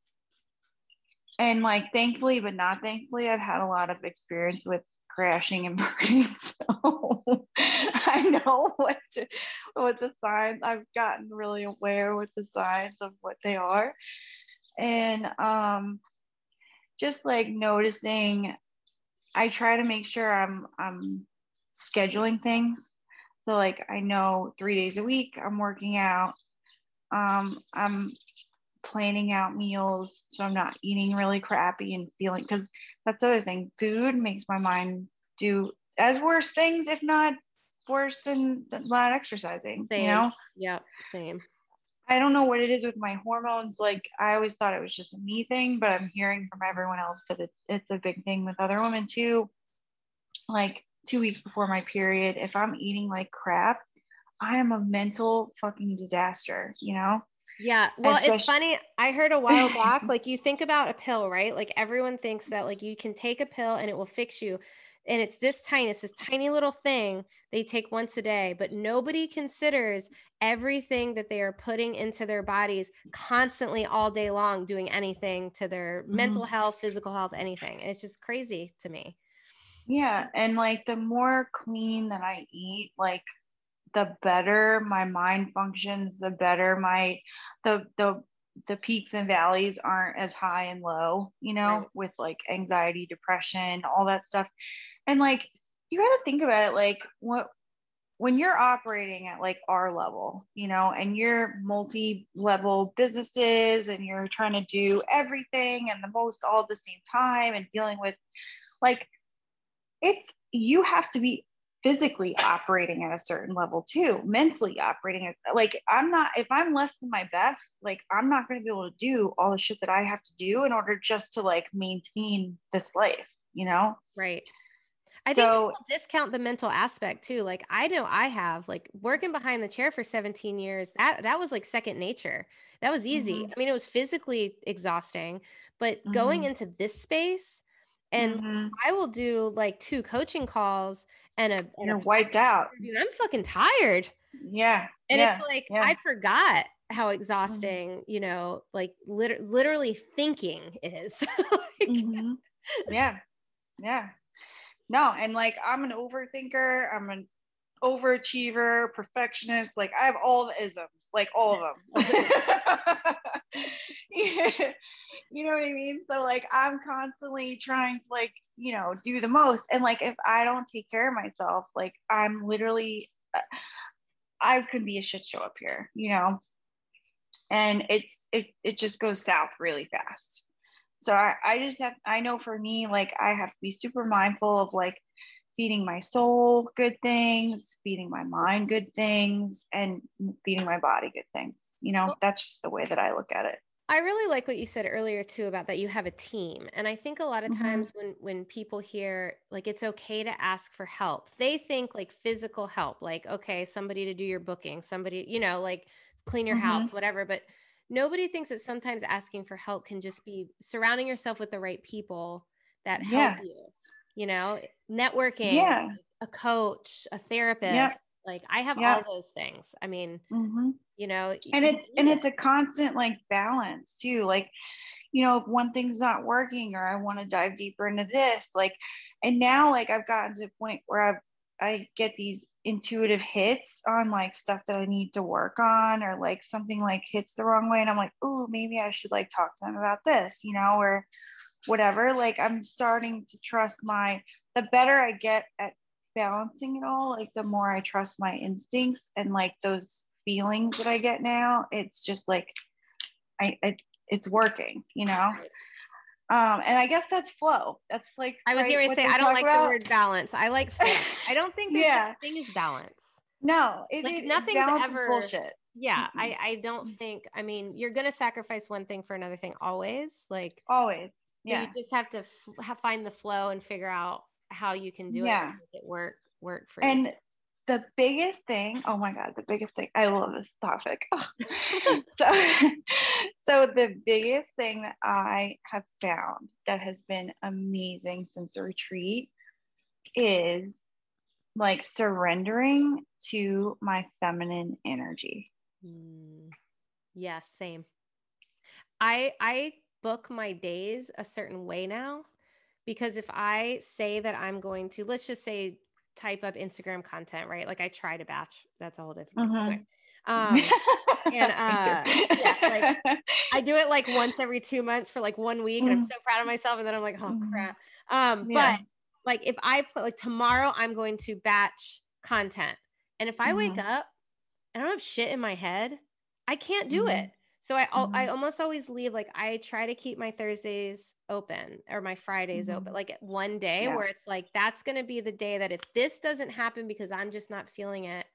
and like thankfully but not thankfully i've had a lot of experience with crashing and burning so i know what to, what the signs i've gotten really aware with the signs of what they are. And um just like noticing i try to make sure i'm i'm scheduling things so like I know three days a week I'm working out. Um, I'm planning out meals so I'm not eating really crappy and feeling because that's the other thing. Food makes my mind do as worse things, if not worse than, than not exercising. Same. You know? Yep, same. I don't know what it is with my hormones. Like I always thought it was just a me thing, but I'm hearing from everyone else that it, it's a big thing with other women too. Like two weeks before my period, if I'm eating like crap, I am a mental fucking disaster, you know? Yeah. Well, Especially- it's funny. I heard a while back, like you think about a pill, right? Like everyone thinks that like you can take a pill and it will fix you. And it's this tiny, it's this tiny little thing they take once a day, but nobody considers everything that they are putting into their bodies constantly all day long, doing anything to their mm-hmm. mental health, physical health, anything. And it's just crazy to me. Yeah. And like the more clean that I eat, like the better my mind functions, the better my the the the peaks and valleys aren't as high and low, you know, right. with like anxiety, depression, all that stuff. And like you got to think about it like what when you're operating at like our level, you know, and you're multi-level businesses and you're trying to do everything and the most all at the same time and dealing with like it's you have to be physically operating at a certain level too mentally operating at, like i'm not if i'm less than my best like i'm not going to be able to do all the shit that i have to do in order just to like maintain this life you know right I so, think people discount the mental aspect too. Like I know I have like working behind the chair for 17 years. That that was like second nature. That was easy. Mm-hmm. I mean, it was physically exhausting, but mm-hmm. going into this space, and mm-hmm. I will do like two coaching calls and a and you're a wiped out. I'm fucking tired. Yeah. And yeah, it's like yeah. I forgot how mm-hmm. exhausting, mm-hmm. you know, like lit- literally thinking is. like, mm-hmm. Yeah. Yeah. No, and like I'm an overthinker, I'm an overachiever, perfectionist, like I have all the isms, like all of them. you know what I mean? So like I'm constantly trying to like, you know, do the most. And like if I don't take care of myself, like I'm literally uh, I could be a shit show up here, you know. And it's it it just goes south really fast. So I, I just have I know for me, like I have to be super mindful of like feeding my soul good things, feeding my mind good things, and feeding my body good things. You know, that's just the way that I look at it. I really like what you said earlier too about that you have a team. And I think a lot of mm-hmm. times when when people hear like it's okay to ask for help, they think like physical help, like okay, somebody to do your booking, somebody, you know, like clean your mm-hmm. house, whatever, but nobody thinks that sometimes asking for help can just be surrounding yourself with the right people that help you. You know, networking, yeah. a coach, a therapist. Yeah. Like I have all those things. I mean, mm-hmm you know and it's and it's a constant like balance too like you know, if one thing's not working or I want to dive deeper into this, like, and now like I've gotten to a point where I've I get these intuitive hits on like stuff that I need to work on or like something like hits the wrong way and I'm like, oh, maybe I should like talk to them about this, you know, or whatever. Like I'm starting to trust my the better I get at balancing it all, like the more I trust my instincts and like those feelings that I get now, it's just like I it, it's working, you know. Um, and I guess that's flow. That's like I was right, going to say I don't like about. the word balance. I like flow. I don't think there's yeah. such thing as balance. No, it, like, it nothing's ever bullshit. Yeah, I I don't think. I mean, you're going to sacrifice one thing for another thing always. Like always. Yeah. You just have to f- have, find the flow and figure out how you can do yeah. it, make it work work for you. and you the biggest thing oh my god the biggest thing i love this topic so so the biggest thing that i have found that has been amazing since the retreat is like surrendering to my feminine energy mm. yeah same i i book my days a certain way now because if i say that i'm going to let's just say type up Instagram content, right? Like I try to batch. That's a whole different. Mm-hmm. Um, and uh, yeah, like I do it like once every two months for like one week, and I'm mm-hmm. so proud of myself. And then I'm like, oh mm-hmm. crap. Um, yeah. but like if I put like tomorrow, I'm going to batch content, and if I mm-hmm. wake up and I don't have shit in my head, I can't do mm-hmm. it. So I mm-hmm. I almost always leave like I try to keep my Thursdays open or my Fridays mm-hmm. open like one day yeah. where it's like that's going to be the day that if this doesn't happen because I'm just not feeling it,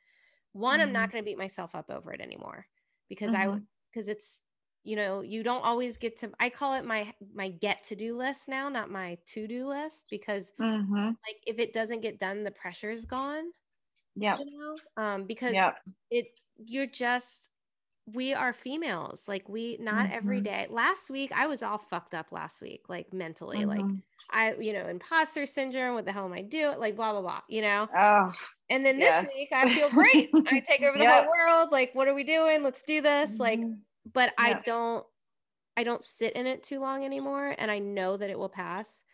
one mm-hmm. I'm not mm-hmm. going to beat myself up over it anymore because I because mm-hmm. it's you know you don't always get to I call it my my get to do list now not my to do list because mm-hmm. like if it doesn't get done the pressure is gone. Yeah. You know? Um because yep. it you're just we are females like we not mm-hmm. every day last week i was all fucked up last week like mentally mm-hmm. like i you know imposter syndrome what the hell am i doing like blah blah blah you know oh, and then yes. this week i feel great i take over the yep. whole world like what are we doing let's do this mm-hmm. like but i don't i don't sit in it too long anymore and i know that it will pass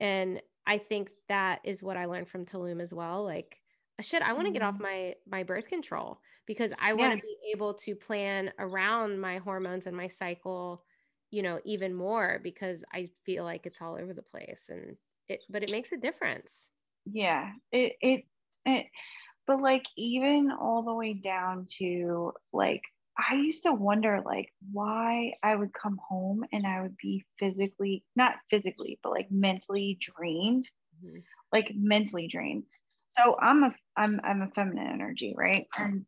and i think that is what i learned from Tulum as well like shit i want to get off mm-hmm. my my birth control because I want to yeah. be able to plan around my hormones and my cycle, you know, even more because I feel like it's all over the place and it but it makes a difference. Yeah. It it it but like even all the way down to like I used to wonder like why I would come home and I would be physically not physically but like mentally drained. Mm-hmm. Like mentally drained. So I'm a I'm I'm a feminine energy, right? And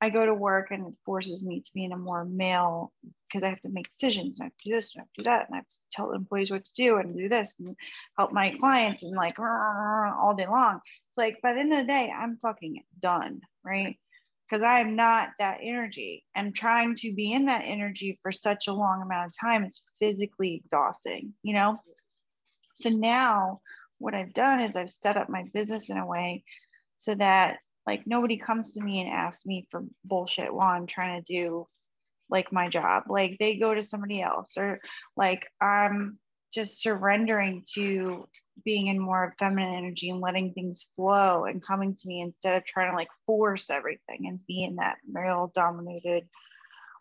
I go to work and it forces me to be in a more male because I have to make decisions. I have to do this and I have to do that. And I have to tell employees what to do and do this and help my clients and like all day long. It's like by the end of the day, I'm fucking done, right? Because I am not that energy. And trying to be in that energy for such a long amount of time is physically exhausting, you know? So now what I've done is I've set up my business in a way so that like nobody comes to me and asks me for bullshit while I'm trying to do like my job. Like they go to somebody else or like I'm just surrendering to being in more of feminine energy and letting things flow and coming to me instead of trying to like force everything and be in that male dominated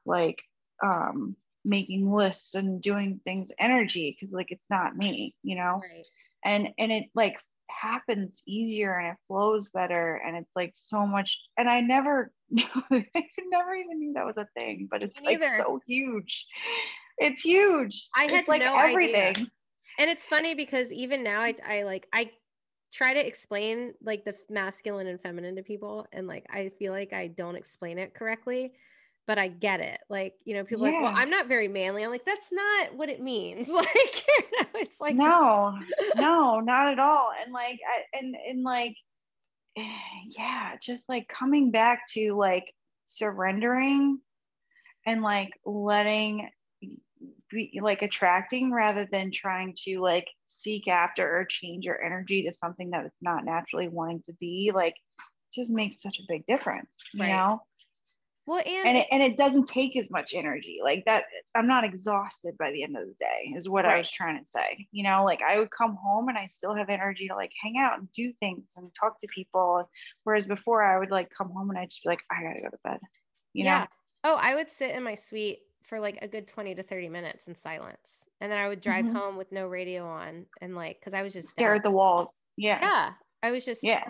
like um making lists and doing things energy because like it's not me you know right. And and it like happens easier and it flows better and it's like so much and i never i never even knew that was a thing but it's like so huge. It's huge. I had it's like no everything. idea. and it's funny because even now I, I like i try to explain like the masculine and feminine to people and like i feel like i don't explain it correctly but I get it. Like, you know, people yeah. like, well, I'm not very manly. I'm like, that's not what it means. Like, you know, it's like, no, no, not at all. And like, I, and, and like, yeah, just like coming back to like surrendering and like letting be like attracting rather than trying to like seek after or change your energy to something that it's not naturally wanting to be like just makes such a big difference you right. know Well, and, and it, and it doesn't take as much energy like that i'm not exhausted by the end of the day is what Right. i was trying to say you know like i would come home and i still have energy to like hang out and do things and talk to people whereas before i would like come home and i'd just be like i gotta go to bed you know yeah. Oh, I would sit in my suite for like a good 20 to 30 minutes in silence. And then I would drive Mhm. home with no radio on and like cuz I was just stare at the walls yeah Yeah. I was just Yeah.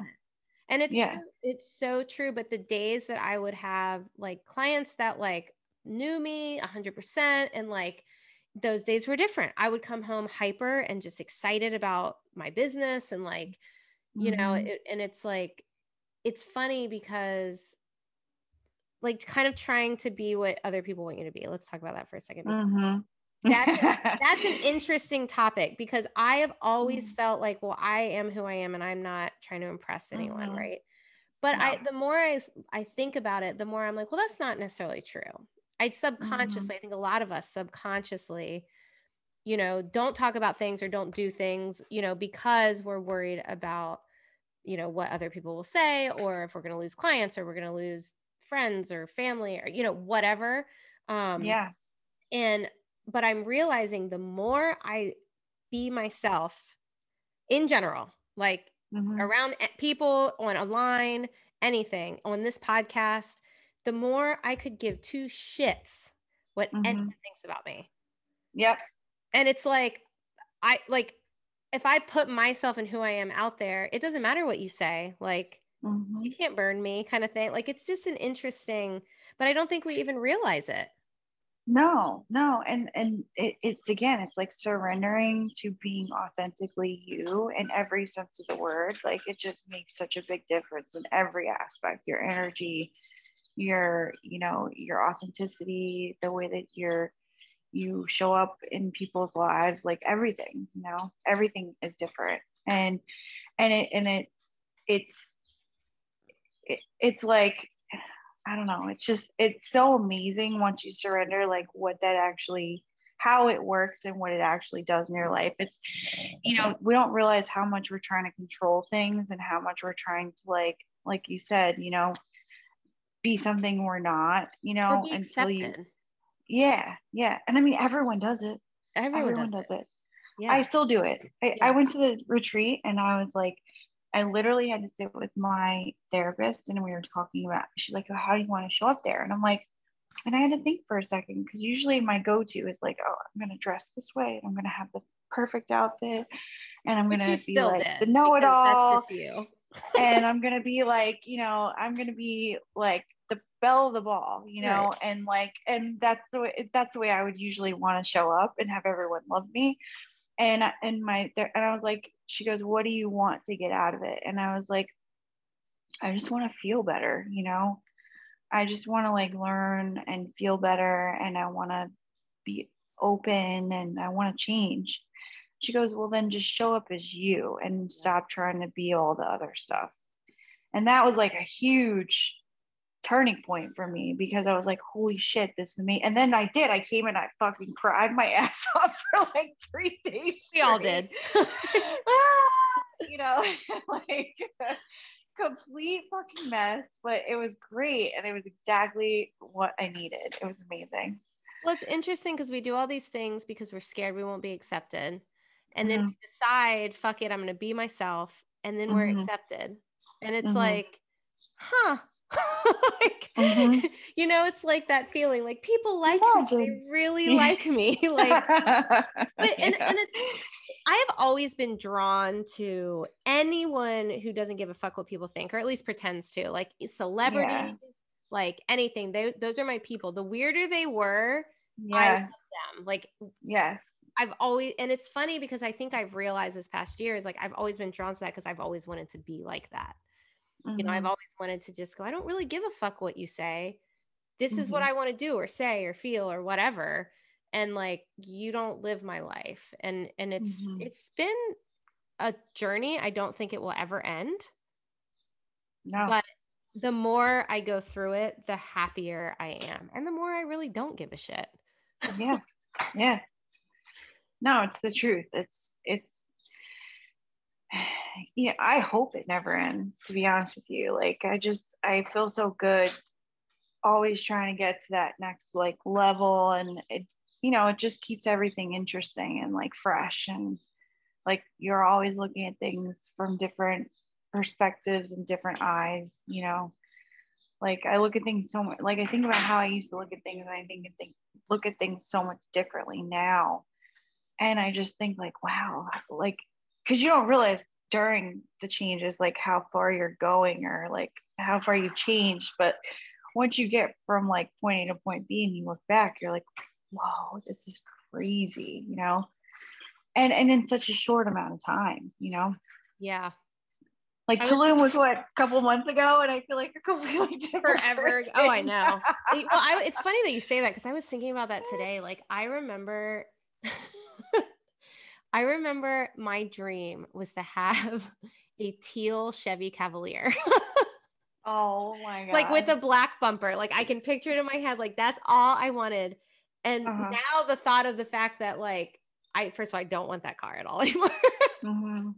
And it's Yeah. so, it's so true, but the days that I would have like clients that like knew me 100% and like those days were different. I would come home hyper and just excited about my business and like you know Mhm. it, and it's like it's funny because like kind of trying to be what other people want you to be let's talk about that for a second because Mhm. That's- that's an interesting topic because i have always Mm. felt like well i am who i am and i'm not trying to impress anyone Mhm. right? But i the more I, I think about it the more i'm like well that's not necessarily true. I subconsciously i think a lot of us subconsciously you know don't talk about things or don't do things you know because we're worried about you know what other people will say or if we're going to lose clients or we're going to lose friends or family or you know whatever um yeah. and but i'm realizing the more i be myself in general like Mhm. around people on a line anything on this podcast the more i could give two shits what Mhm. anyone thinks about me yep and it's like i like if i put myself and who i am out there it doesn't matter what you say like Mhm. you can't burn me kind of thing like it's just an interesting but i don't think we even realize it no no and and it, it's again it's like surrendering to being authentically you in every sense of the word like it just makes such a big difference in every aspect your energy your you know your authenticity the way that you're you show up in people's lives like everything you know everything is different. And and it and it it's it, it's like i don't know it's just it's so amazing once you surrender like what that actually how it works and what it actually does in your life. It's you know we don't realize how much we're trying to control things and how much we're trying to like like you said you know be something we're not you know until you yeah yeah and i mean everyone does it. Everyone, everyone does, does it, it. Yeah. I still do it. I, Yeah. I went to the retreat and I was like, I literally had to sit with my therapist and we were talking about, she's like, oh, how do you want to show up there? And I'm like, and I had to think for a second because usually my go to is like, oh, I'm going to dress this way and I'm going to have the perfect outfit and I'm going to be like did, the know it all. and I'm gonna be like, you know, I'm gonna be like the belle of the ball, you know, Right. and like, and that's the way that's the way I would usually want to show up and have everyone love me. And I- and my there, and I was like, she goes, what do you want to get out of it? And I was like, I just want to feel better, you know. I just want to like learn and feel better, and I want to be open, and I want to change. She goes, Well, then just show up as you and stop trying to be all the other stuff. And that was like a huge turning point for me because I was like, Holy shit, this is me. And then I did. I came and I fucking cried my ass off for like three days. we all did Ah, you know, like complete fucking mess, but it was great. And it was exactly what I needed. It was amazing. well it's interesting because we do all these things because we're scared we won't be accepted and then Mhm. we decide fuck it i'm going to be myself and then we're Mhm. accepted and it's Mhm. like huh like Mhm. you know it's like that feeling like people like me they really like me like but, and- and it's- I have always been drawn to anyone who doesn't give a fuck what people think, or at least pretends to, like celebrities, like anything. They those are my people. The weirder they were, I yeah, love them. Like yes. I've always, and it's funny because I think I've realized this past year is like I've always been drawn to that because I've always wanted to be like that. You know, I've Mhm. always wanted to just go. I don't really give a fuck what you say. This is what Mhm. I want to do or say or feel or whatever and like you don't live my life and and it's Mhm. it's been a journey i don't think it will ever end no. but the more i go through it the happier i am and the more i really don't give a shit yeah yeah no it's the truth it's it's yeah i hope it never ends to be honest with you. Like i just i feel so good always trying to get to that next like level and it you know it just keeps everything interesting and like fresh and like you're always looking at things from different perspectives and different eyes you know? Like i look at things so much like i think about how i used to look at things and i think, think look at things so much differently now. And i just think like wow like because you don't realize during the changes like how far you're going or like how far you've changed but once you get from like point A to point B and you look back, you're like, whoa, this is crazy, you know? And and in such a short amount of time, you know? Yeah. Like was, Tulum was what a couple months ago, and I feel like a completely different. Forever. Person. Oh, I know. well, I, it's funny that you say that because I was thinking about that today. Like, I remember, I remember my dream was to have a teal Chevy Cavalier. Oh my god. Like with a black bumper. Like I can picture it in my head. Like that's all I wanted. And uh-huh. now the thought of the fact that like I first of all I don't want that car at all anymore. mm-hmm.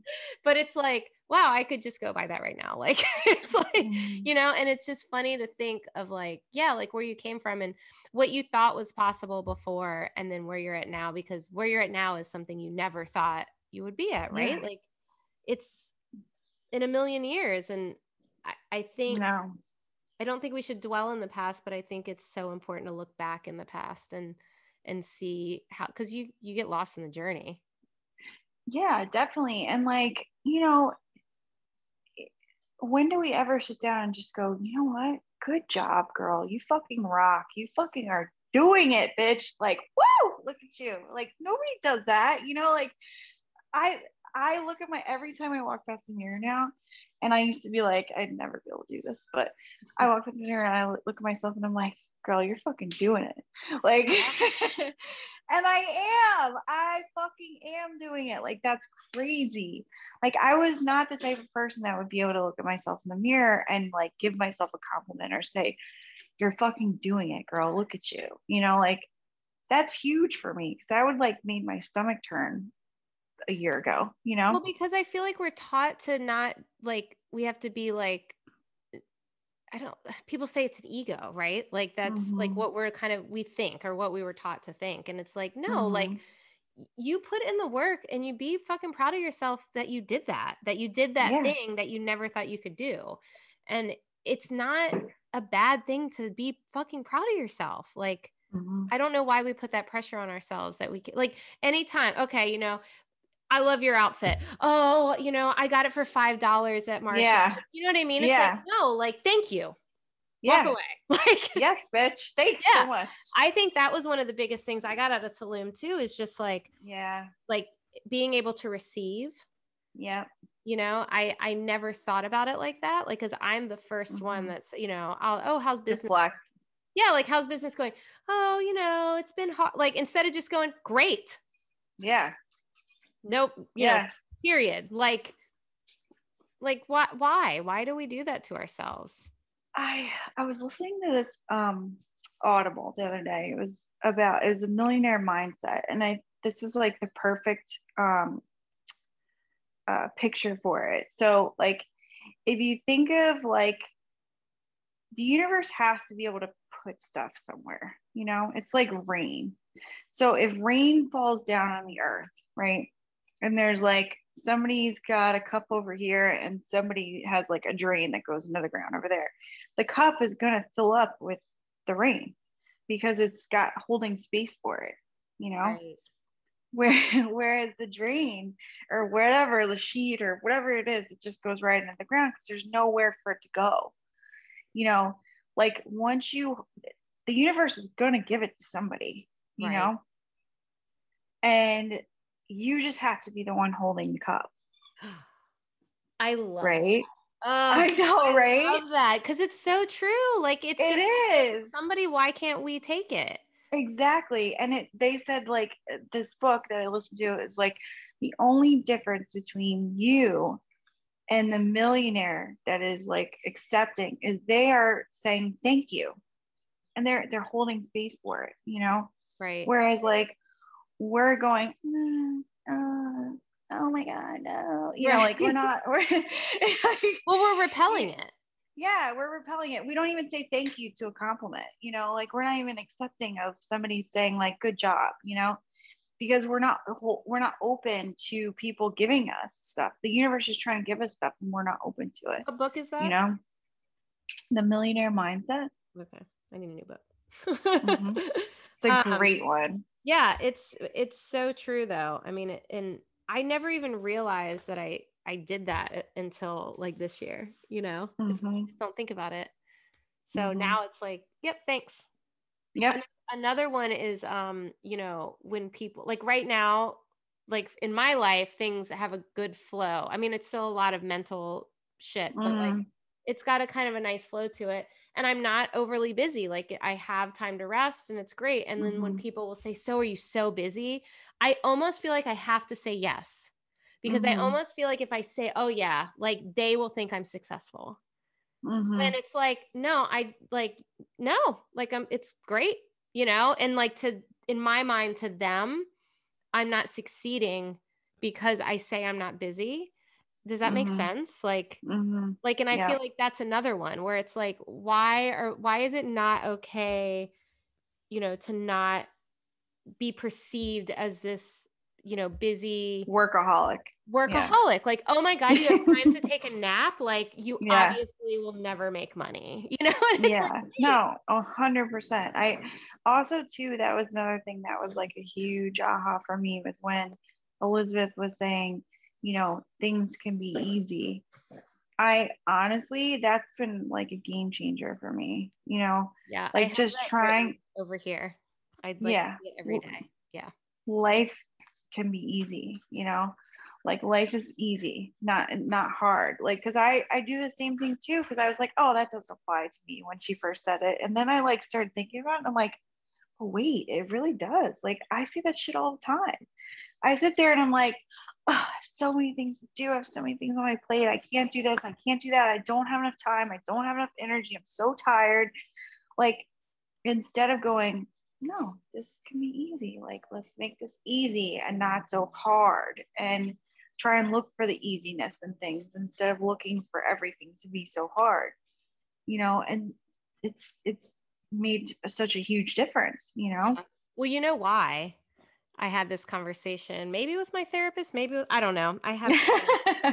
But it's like, wow, I could just go buy that right now. Like it's like, mm-hmm. you know, and it's just funny to think of like, yeah, like where you came from and what you thought was possible before and then where you're at now because where you're at now is something you never thought you would be at, right? Yeah. Like it's in a million years and I, I think no. I don't think we should dwell in the past, but I think it's so important to look back in the past and and see how because you you get lost in the journey. Yeah, definitely. And like, you know, eh, when do we ever sit down and just go, you know what? Good job, girl. You fucking rock. You fucking are doing it, bitch. Like, whoa, look at you. Like nobody does that. You know, like I I look at my every time I walk past the mirror now and I used to be like, I'd never be able to do this, but I walk in the mirror and I look at myself and I'm like, girl, you're fucking doing it. Like, and I am, I fucking am doing it. Like, that's crazy. Like, I was not the type of person that would be able to look at myself in the mirror and like give myself a compliment or say, you're fucking doing it, girl. Look at you. You know, like, that's huge for me because I would like made my stomach turn a year ago, you know? Well, because I feel like we're taught to not like, we have to be like, I don't, people say it's an ego, right? Like that's mm-hmm. like what we're kind of, we think or what we were taught to think. And it's like, no, mm-hmm. like you put in the work and you be fucking proud of yourself that you did that, that you did that yeah. thing that you never thought you could do. And it's not a bad thing to be fucking proud of yourself. Like, Mm-hmm. I don't know why we put that pressure on ourselves that we can like anytime. Okay, you know, I love your outfit. Oh, you know, I got it for five dollars at Marshall. Yeah. You know what I mean? It's yeah. like, no, like, thank you. Yeah. Walk away. Like yes, bitch. Thanks yeah. so much. I think that was one of the biggest things I got out of Tulum too, is just like, yeah, like being able to receive. Yeah. You know, I I never thought about it like that. Like, cause I'm the 1st mm-hmm. one that's, you know, I'll oh, how's business? Deflect. Yeah, like how's business going? Oh, you know, it's been hot. Like instead of just going, great. Yeah nope yeah know, period. Like like why why? Why do we do that to ourselves? I i was listening to this um audible the other day. It was about it was a millionaire mindset and i this was like the perfect um uh, picture for it. So like if you think of like the universe has to be able to put stuff somewhere you know? It's like rain. So if rain falls down on the earth right and there's like somebody's got a cup over here and somebody has like a drain that goes into the ground over there the cup is going to fill up with the rain because it's got holding space for it you know right. where whereas the drain or whatever the sheet or whatever it is it just goes right into the ground because there's nowhere for it to go you know like once you the universe is going to give it to somebody you right. know and you just have to be the one holding the cup. I love right. Uh, I know, right? I love that because it's so true. Like it's it is somebody. Why can't we take it? Exactly. And it they said like this book that I listened to is like the only difference between you and the millionaire that is like accepting is they are saying thank you and they're they're holding space for it you know right whereas like we're going, mm, uh, oh my God, no. You know, like we're not, we're like, well, we're repelling it. yeah, we're repelling it. We don't even say thank you to a compliment, you know, like we're not even accepting of somebody saying like good job, you know, because we're not we're not open to people giving us stuff. The universe is trying to give us stuff and we're not open to it. What book is that? You know, The Millionaire Mindset. Okay. I need a new book. mm-hmm. It's a um, great one. Yeah, it's it's so true though. I mean, and I never even realized that I I did that until like this year, you know, mm-hmm. don't think about it. So mm-hmm. now it's like, yep, thanks. yeah another one is, um, you know, when people like right now, like in my life, things have a good flow. I mean, it's still a lot of mental shit, but like mm-hmm. It's got a kind of a nice flow to it. And I'm not overly busy. Like I have time to rest and it's great. And then when mm-hmm. people will say, So are you so busy? I almost feel like I have to say yes because mm-hmm. I almost feel like if I say, oh, yeah, like they will think I'm successful. Mm-hmm. And it's like, no, I like, no, like, I'm, it's great, you know? And like, to, in my mind, to them, I'm not succeeding because I say I'm not busy. Does that mm-hmm. make sense? Like, mm-hmm. like, and I yeah. feel like that's another one where it's like, why are, why is it not okay, you know, to not be perceived as this you know, busy workaholic. Workaholic. Yeah. Like, oh my God, you have time to take a nap. Like you yeah. obviously will never make money. You know? yeah. Like, no, a hundred percent. I also too, that was another thing that was like a huge aha for me was when Elizabeth was saying, you know, things can be easy. I honestly, that's been like a game changer for me, you know? Yeah. Like just trying over here. I'd like yeah. every day. Yeah. Life can be easy you know like life is easy not not hard like because i i do the same thing too because i was like oh that doesn't apply to me when she first said it and then i like started thinking about it i'm like oh, wait it really does like i see that shit all the time i sit there and i'm like oh, so many things to do. I have so many things on my plate. I can't do this. I can't do that. I don't have enough time. I don't have enough energy. I'm so tired. Like instead of going no, this can be easy. Like, let's make this easy and not so hard and try and look for the easiness and things instead of looking for everything to be so hard, you know, and it's, it's made such a huge difference, you know? Well, you know why? I had this conversation, maybe with my therapist, maybe with, I don't know. I have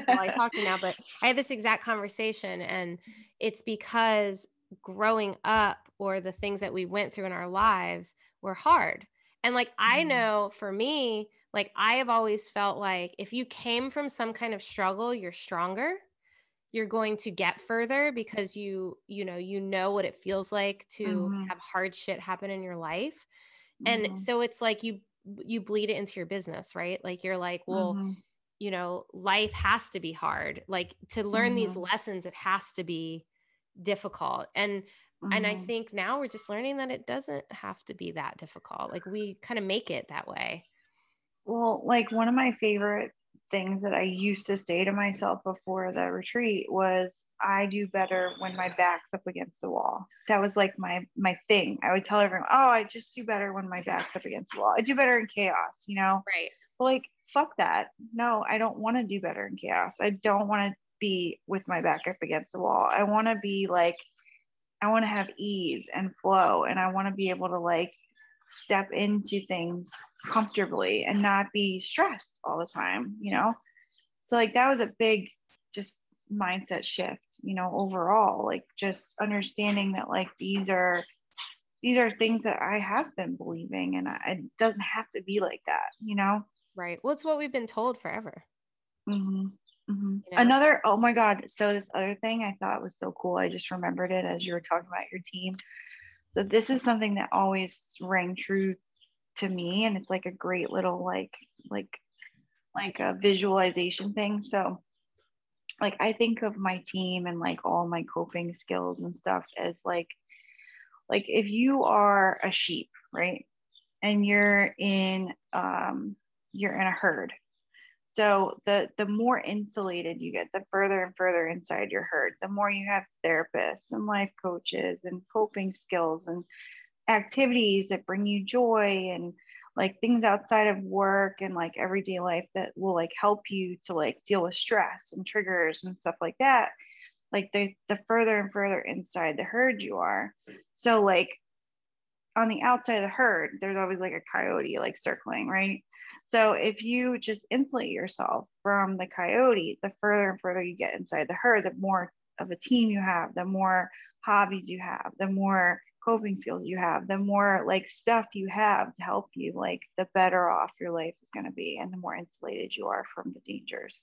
I talk to now, but I had this exact conversation, and it's because growing up or the things that we went through in our lives were hard. And like I mm-hmm. know for me, like I have always felt like if you came from some kind of struggle, you're stronger. You're going to get further because you, you know, you know what it feels like to mm-hmm. have hard shit happen in your life. Mm-hmm. And so it's like you you bleed it into your business, right? Like you're like, well, mm-hmm. you know, life has to be hard. Like to learn these mm-hmm. lessons, it has to be difficult. And Mm-hmm. And I mm-hmm. think now we're just learning that it doesn't have to be that difficult. Like we kind of make it that way. Well, like one of my favorite things that I used to say to myself before the retreat was I do better when my back's up against the wall. That was like my my thing. I would tell everyone, "Oh, I just do better when my back's up against the wall. I do better in chaos," you know? Right. But like fuck that. No, I don't want to do better in chaos. I don't want to be with my back up against the wall. I want to be like I want to have ease and flow and I want to be able to like step into things comfortably and not be stressed all the time, you know? So like that was a big just mindset shift, you know, overall, like just understanding that like these are these are things that I have been believing and I, it doesn't have to be like that, you know? Right. Well, it's what we've been told forever. Mm-hmm. Mm-hmm. You know? Another, oh my God. So, this other thing I thought was so cool. I just remembered it as you were talking about your team. So, this is something that always rang true to me. And it's like a great little, like, like, like a visualization thing. So, like, I think of my team and like all my coping skills and stuff as like, like if you are a sheep, right? And you're in, um, you're in a herd so the the more insulated you get, the further and further inside your herd, the more you have therapists and life coaches and coping skills and activities that bring you joy and like things outside of work and like everyday life that will like help you to like deal with stress and triggers and stuff like that like the the further and further inside the herd you are. So like on the outside of the herd there's always like a coyote like circling right? So if you just insulate yourself from the coyote the further and further you get inside the herd the more of a team you have the more hobbies you have the more coping skills you have the more like stuff you have to help you like the better off your life is going to be and the more insulated you are from the dangers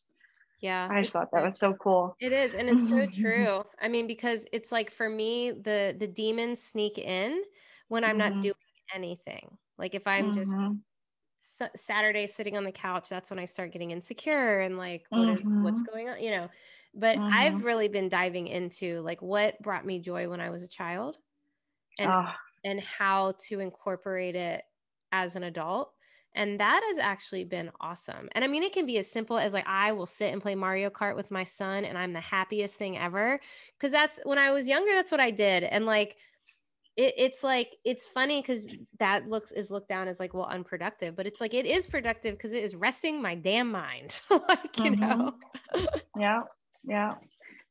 yeah. I just thought that was so cool. It is. And it's so true. I mean, because it's like for me, the the demons sneak in when I'm mm-hmm. not doing anything. Like if I'm mm-hmm. just Saturday sitting on the couch, that's when I start getting insecure and like what mm-hmm. is, what's mm-hmm. going on, you know. But I've mm-hmm. really been diving into like what brought me joy when I was a child and oh. and how to incorporate it as an adult and that has actually been awesome. And I mean, it can be as simple as like, I will sit and play Mario Kart with my son, and I'm the happiest thing ever. Cause that's when I was younger, that's what I did. And like, it, it's like, it's funny because that looks is looked down as like, well, unproductive, but it's like, it is productive because it is resting my damn mind. like, you mm-hmm. know? yeah. Yeah.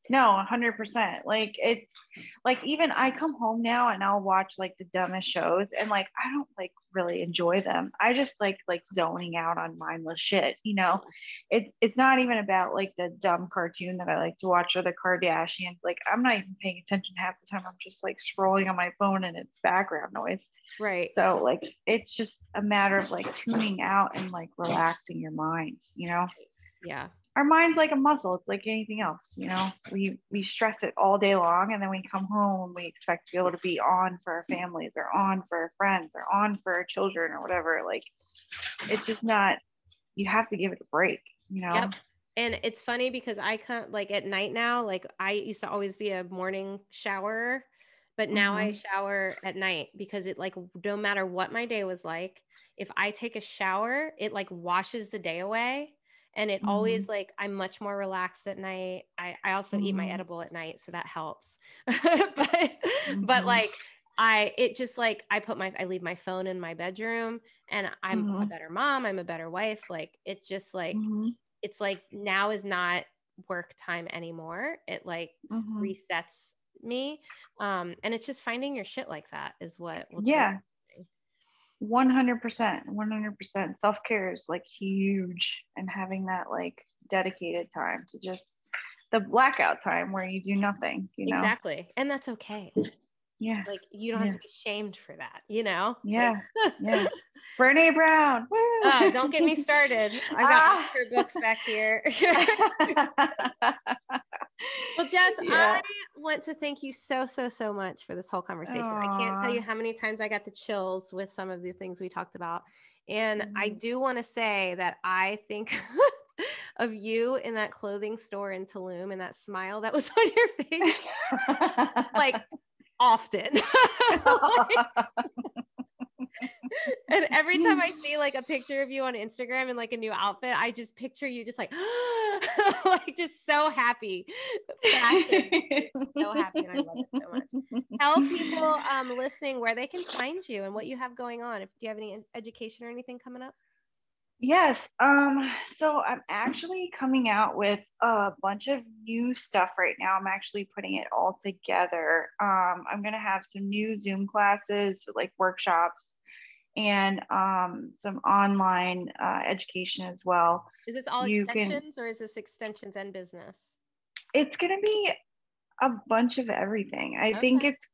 No, 100%. Like it's like even I come home now and I'll watch like the dumbest shows and like I don't like really enjoy them. I just like like zoning out on mindless shit, you know. It's it's not even about like the dumb cartoon that I like to watch or the Kardashians. Like I'm not even paying attention half the time. I'm just like scrolling on my phone and it's background noise. Right. So like it's just a matter of like tuning out and like relaxing your mind, you know. Yeah our mind's like a muscle. It's like anything else you know? We we stress it all day long and then we come home and we expect to be able to be on for our families or on for our friends or on for our children or whatever. Like it's just not you have to give it a break you know? Yep. and it's funny because i come like at night now like i used to always be a morning shower but now mm-hmm. i shower at night because it like no matter what my day was like if i take a shower it like washes the day away and it mm-hmm. always like i'm much more relaxed at night i, I also mm-hmm. eat my mm-hmm. edible at night so that helps but mm-hmm. but like i it just like i put my i leave my phone in my bedroom and i'm a mm-hmm. better mom i'm a better wife like it just like mm-hmm. it's like now is not work time anymore it like resets me um and it's just finding your shit like that is what yeah 100% 100% self-care is like huge and having that like dedicated time to just the blackout time where you do nothing you know? Exactly and that's okay yeah like you don't yeah. have to be shamed for that you know yeah like, yeah brene brown oh, don't get me started i've got ah. her books back here well jess yeah. i want to thank you so so so much for this whole conversation Aww. i can't tell you how many times i got the chills with some of the things we talked about and mm-hmm. i do want to say that i think of you in that clothing store in Tulum and that smile that was on your face. like often. like, and every time I see like a picture of you on Instagram in like a new outfit, I just picture you just like, like just so happy. So happy and I love it so much. Tell people um listening where they can find you and what you have going on. If do you have any education or anything coming up? Yes. Um, so I'm actually coming out with a bunch of new stuff right now. I'm actually putting it all together. Um, I'm going to have some new Zoom classes, like workshops, and um, some online uh, education as well. Is this all you extensions can, or is this extensions and business? It's going to be a bunch of everything. I okay. think it's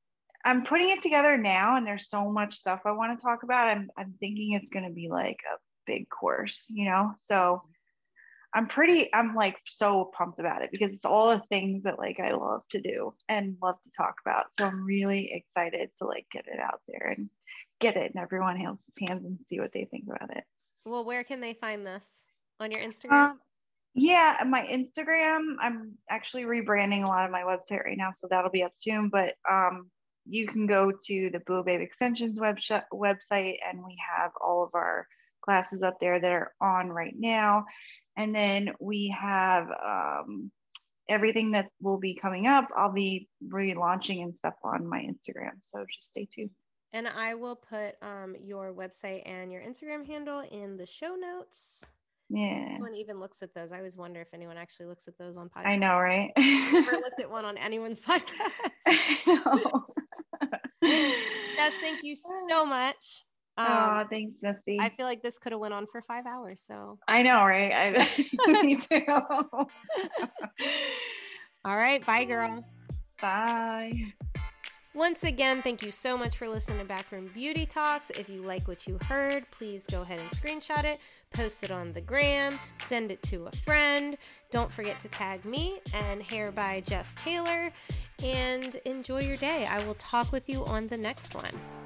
I'm putting it together now and there's so much stuff I want to talk about. I'm I'm thinking it's going to be like a big course, you know? So I'm pretty, I'm like so pumped about it because it's all the things that like I love to do and love to talk about. So I'm really excited to like get it out there and get it in everyone else's hands and see what they think about it. Well, where can they find this? On your Instagram? Um, yeah, my Instagram. I'm actually rebranding a lot of my website right now, so that'll be up soon. But um, you can go to the Bua Babe Extensions web sh- website, and we have all of our classes up there that are on right now. And then we have um, everything that will be coming up. I'll be relaunching and stuff on my Instagram. So just stay tuned. And I will put um, your website and your Instagram handle in the show notes. Yeah. Anyone even looks at those. I always wonder if anyone actually looks at those on podcast. I know, right? Never looked at one on anyone's podcast. I know. Yes, thank you so much. Um, oh, thanks, Misty. I feel like this could have went on for five hours. So, I know, right? I, me too. all right, bye, girl. Bye. Once again, thank you so much for listening to Backroom Beauty Talks. If you like what you heard, please go ahead and screenshot it, post it on the gram, send it to a friend. Don't forget to tag me and Hair by Jess Taylor, and enjoy your day. I will talk with you on the next one.